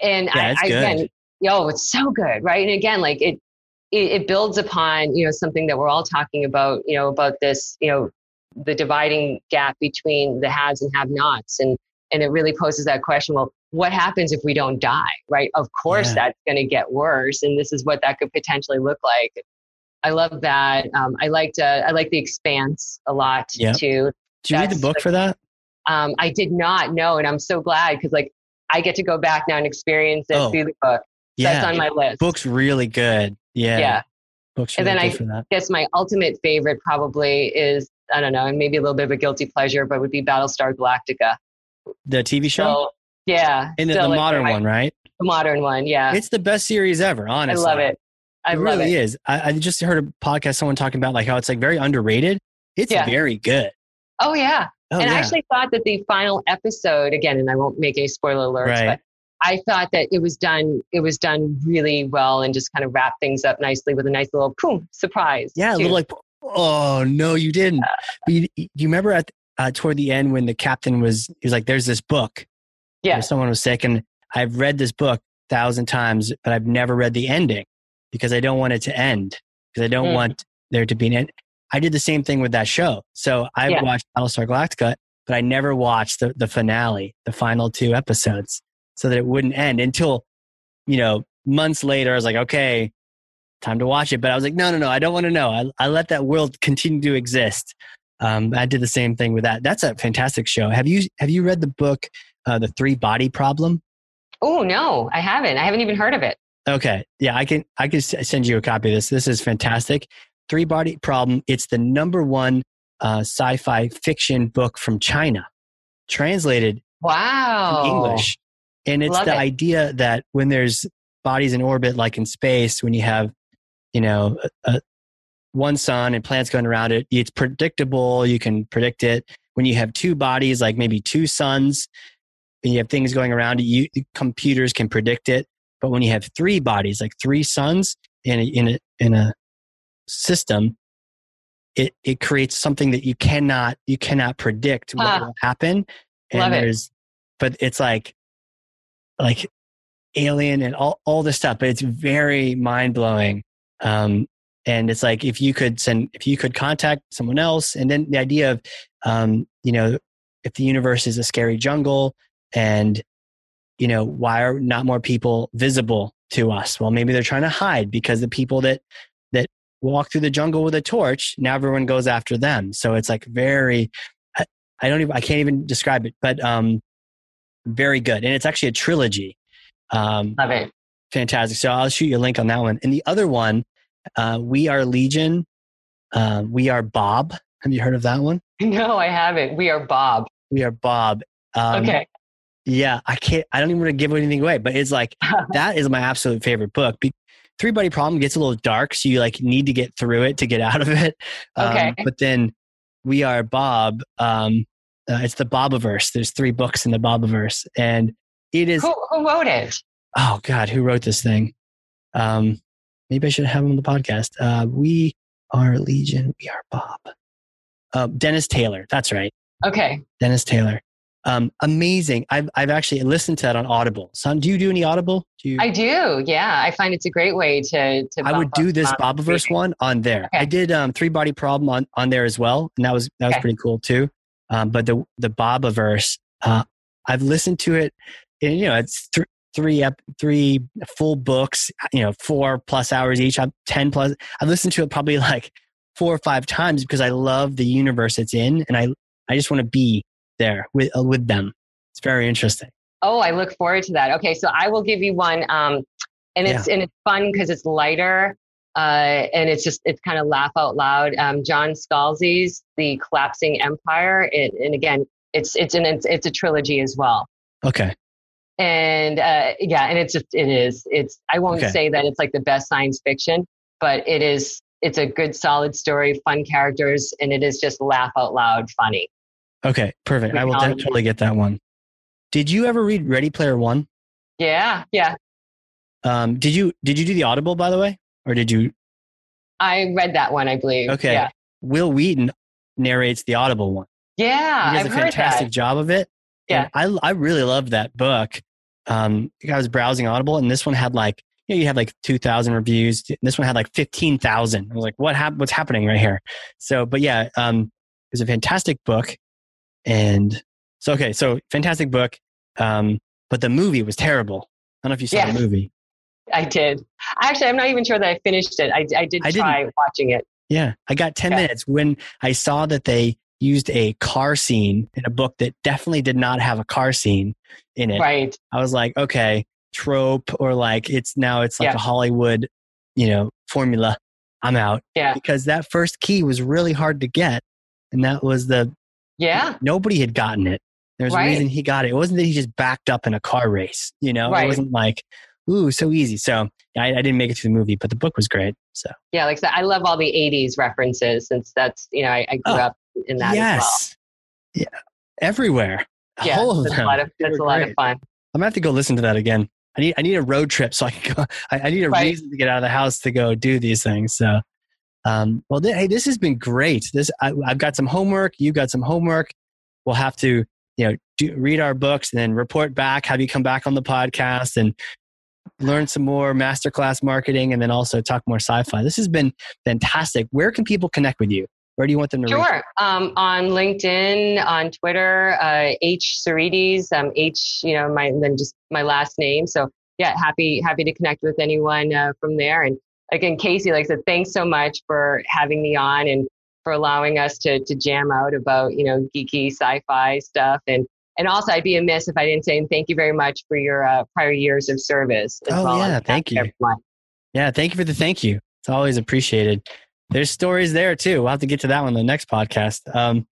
And Yeah, I, I again, yo, it's so good, right? And again, like it, it, it builds upon you know something that we're all talking about, you know, about this, you know, the dividing gap between the haves and have-nots, and and it really poses that question. Well, what happens if we don't die, right? Of course, Yeah. that's going to get worse, and this is what that could potentially look like. I love that. Um, I liked uh, I like the Expanse a lot too. Did you read the book for that? Um, I did not know, and I'm so glad because like I get to go back now and experience it Oh, through the book. So Yeah, that's on my list. book's really good. Yeah, Yeah. book's And really then for that. I guess my ultimate favorite probably is I don't know, and maybe a little bit of a guilty pleasure, but would be Battlestar Galactica. The TV show So yeah, and the, the like, modern my- one, right? the modern one. Yeah, It's the best series ever. Honestly, I love it. I it love really it. is. I, I just heard a podcast someone talking about like how it's like very underrated. It's Yeah. very good. Oh yeah, Oh and I actually thought that the final episode again, and I won't make any spoiler alerts, Right. but I thought that it was done. It was done really well, and just kind of wrapped things up nicely with a nice little boom surprise. yeah, a too. little like, oh no, you didn't. But you, you remember at uh, toward the end when the captain was he was like, "There's this book." Yeah. someone was sick, and I've read this book a thousand times, but I've never read the ending because I don't want it to end because I don't Mm. want there to be an end. I did the same thing with that show. So I Yeah. watched Battlestar Galactica, but I never watched the, the finale, the final two episodes, so that it wouldn't end until, you know, months later. I was like, okay, time to watch it. But I was like, no, no, no, I don't want to know. I, I let that world continue to exist. Um, I did the same thing with that. That's a fantastic show. Have you have you read the book, uh, The Three Body Problem? Oh no, I haven't. I haven't even heard of it. Okay, yeah, I can I can send you a copy of this. This is fantastic. Three Body Problem. It's the number one uh, sci-fi fiction book from China, translated wow English, and it's Love the it. idea that when there's bodies in orbit, like in space, when you have you know a, a, one sun and planets going around it, it's predictable. You can predict it. When you have two bodies, like maybe two suns, and you have things going around it, you computers can predict it. But when you have three bodies, like three suns in a, in a, in a system, it, it creates something that you cannot you cannot predict what Ah. will happen. And Love it. there's but it's like like alien and all, all this stuff, but it's very mind blowing. Um, and it's like if you could send if you could contact someone else and then the idea of um, you know if the universe is a scary jungle and you know why are not more people visible to us? Well maybe they're trying to hide because the people that that walk through the jungle with a torch now everyone goes after them. So it's like very i, I don't even i can't even describe it but um very good. And it's actually a trilogy. Um Love it. fantastic. So i'll shoot you a link on that one. And the other one uh we are legion uh, we are bob have you heard of that one No, I haven't. We are Bob. we are bob um, okay. yeah i can't i don't even want to give anything away but it's like that is my absolute favorite book Be- three body problem gets a little dark so you like need to get through it to get out of it Um, Okay. but then we are bob um uh, it's the bobiverse there's three books in the bobiverse and it is who, who wrote it? oh god who wrote this thing um maybe i should have him on the podcast uh we are legion we are bob uh, dennis taylor that's right Okay. dennis taylor um amazing i've i've actually listened to that on audible so do you do any audible do you I do. Yeah. I find it's a great way to, to I would do this my Bobiverse one on there. Okay. I did um, three body problem on, on there as well, and that was that was Okay. pretty cool too. Um, but the the Bobiverse, uh, I've listened to it, and you know it's th- three ep- three full books, you know four plus hours each. I'm ten plus. I've listened to it probably like four or five times because I love the universe it's in, and I I just want to be there with uh, with them. It's very interesting. Oh, I look forward to that. Okay, so I will give you one, um, and it's and it's fun because it's lighter, uh, and it's just it's kind of laugh out loud. Um, John Scalzi's The Collapsing Empire, it, and again, it's it's an it's, it's a trilogy as well. Okay, And uh, yeah, and it's just it is it's I won't Okay. say that it's like the best science fiction, but it is it's a good solid story, fun characters, and it is just laugh out loud funny. okay, perfect. I will totally get that one. Did you ever read Ready Player One? Yeah, yeah. Um, did you did you do the Audible by the way, or did you? I read that one, I believe. Okay, Yeah. Wil Wheaton narrates the Audible one. Yeah, He does I've a fantastic job of it. Yeah. And I I really loved that book. Um, I was browsing Audible, and this one had like you know you had like two thousand reviews. This one had like fifteen thousand. I was like, what hap- What's happening right here? So, but yeah, um, it was a fantastic book, and so okay, so fantastic book. Um, but the movie was terrible. I don't know if you saw Yes. the movie. I did. Actually, I'm not even sure that I finished it. I, I did I didn't- try watching it. Yeah, I got 10 Yeah. minutes when I saw that they used a car scene in a book that definitely did not have a car scene in it. Right. I was like, okay, trope or like it's now it's like Yeah. a Hollywood, you know, formula. I'm out Yeah. because that first key was really hard to get. And that was the, Yeah. nobody had gotten it. There's a reason he got it. It wasn't that he just backed up in a car race, you know, it wasn't like, ooh, so easy. So I, I didn't make it through the movie, but the book was great. So Yeah. Like I said, I love all the 80s references since that's, you know, I, I grew Oh, up in that as yes. Yeah. Everywhere. Yeah. All of That's a lot of, that's a lot of fun. I'm gonna have to go listen to that again. I need I need a road trip so I can go. I, I need a Right. reason to get out of the house to go do these things. So, um, well, th- hey, this has been great. This I, I've got some homework. You got some homework. We'll have to you know do, read our books and then report back. Have you come back on the podcast and learn some more masterclass marketing and then also talk more sci-fi. This has been fantastic. Where can people connect with you? Where do you want them to reach? Sure. Um, on LinkedIn, on Twitter, uh, H Tsourides, um, H, you know, my then just my last name. So yeah, happy happy to connect with anyone uh, from there. And again, Casey, like I said, thanks so much for having me on and for allowing us to to jam out about you know geeky sci-fi stuff and and also I'd be amiss if I didn't say thank you very much for your uh, prior years of service. oh well yeah, thank you. Everyone. Yeah, thank you for the thank you. It's always appreciated. There's stories there too. We'll have to get to that one in the next podcast. Um,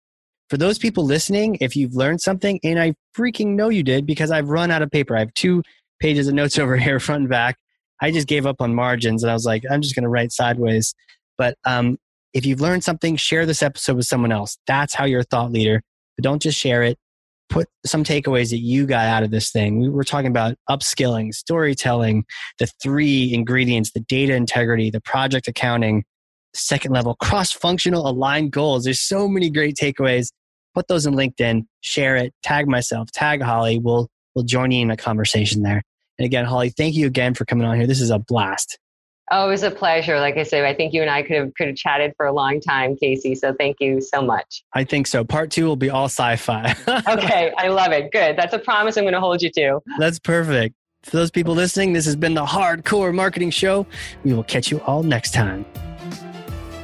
for those people listening, if you've learned something, and I freaking know you did because I've run out of paper. I have two pages of notes over here, front and back. I just gave up on margins and I was like, I'm just going to write sideways. But um, if you've learned something, share this episode with someone else. That's how you're a thought leader. But don't just share it. Put some takeaways that you got out of this thing. We were talking about upskilling, storytelling, the three ingredients, the data integrity, the project accounting, second level, cross functional aligned goals. There's so many great takeaways. Put those in LinkedIn, share it, tag myself, tag Holly. We'll, we'll join you in a conversation there. And again, Holly, thank you again for coming on here. This is a blast. Oh, it was a pleasure. Like I said, I think you and I could have could have chatted for a long time, Casey. So thank you so much. I think so. Part two will be all sci-fi. okay, I love it. Good. That's a promise I'm going to hold you to. That's perfect. For those people listening, this has been the Hardcore Marketing Show. We will catch you all next time.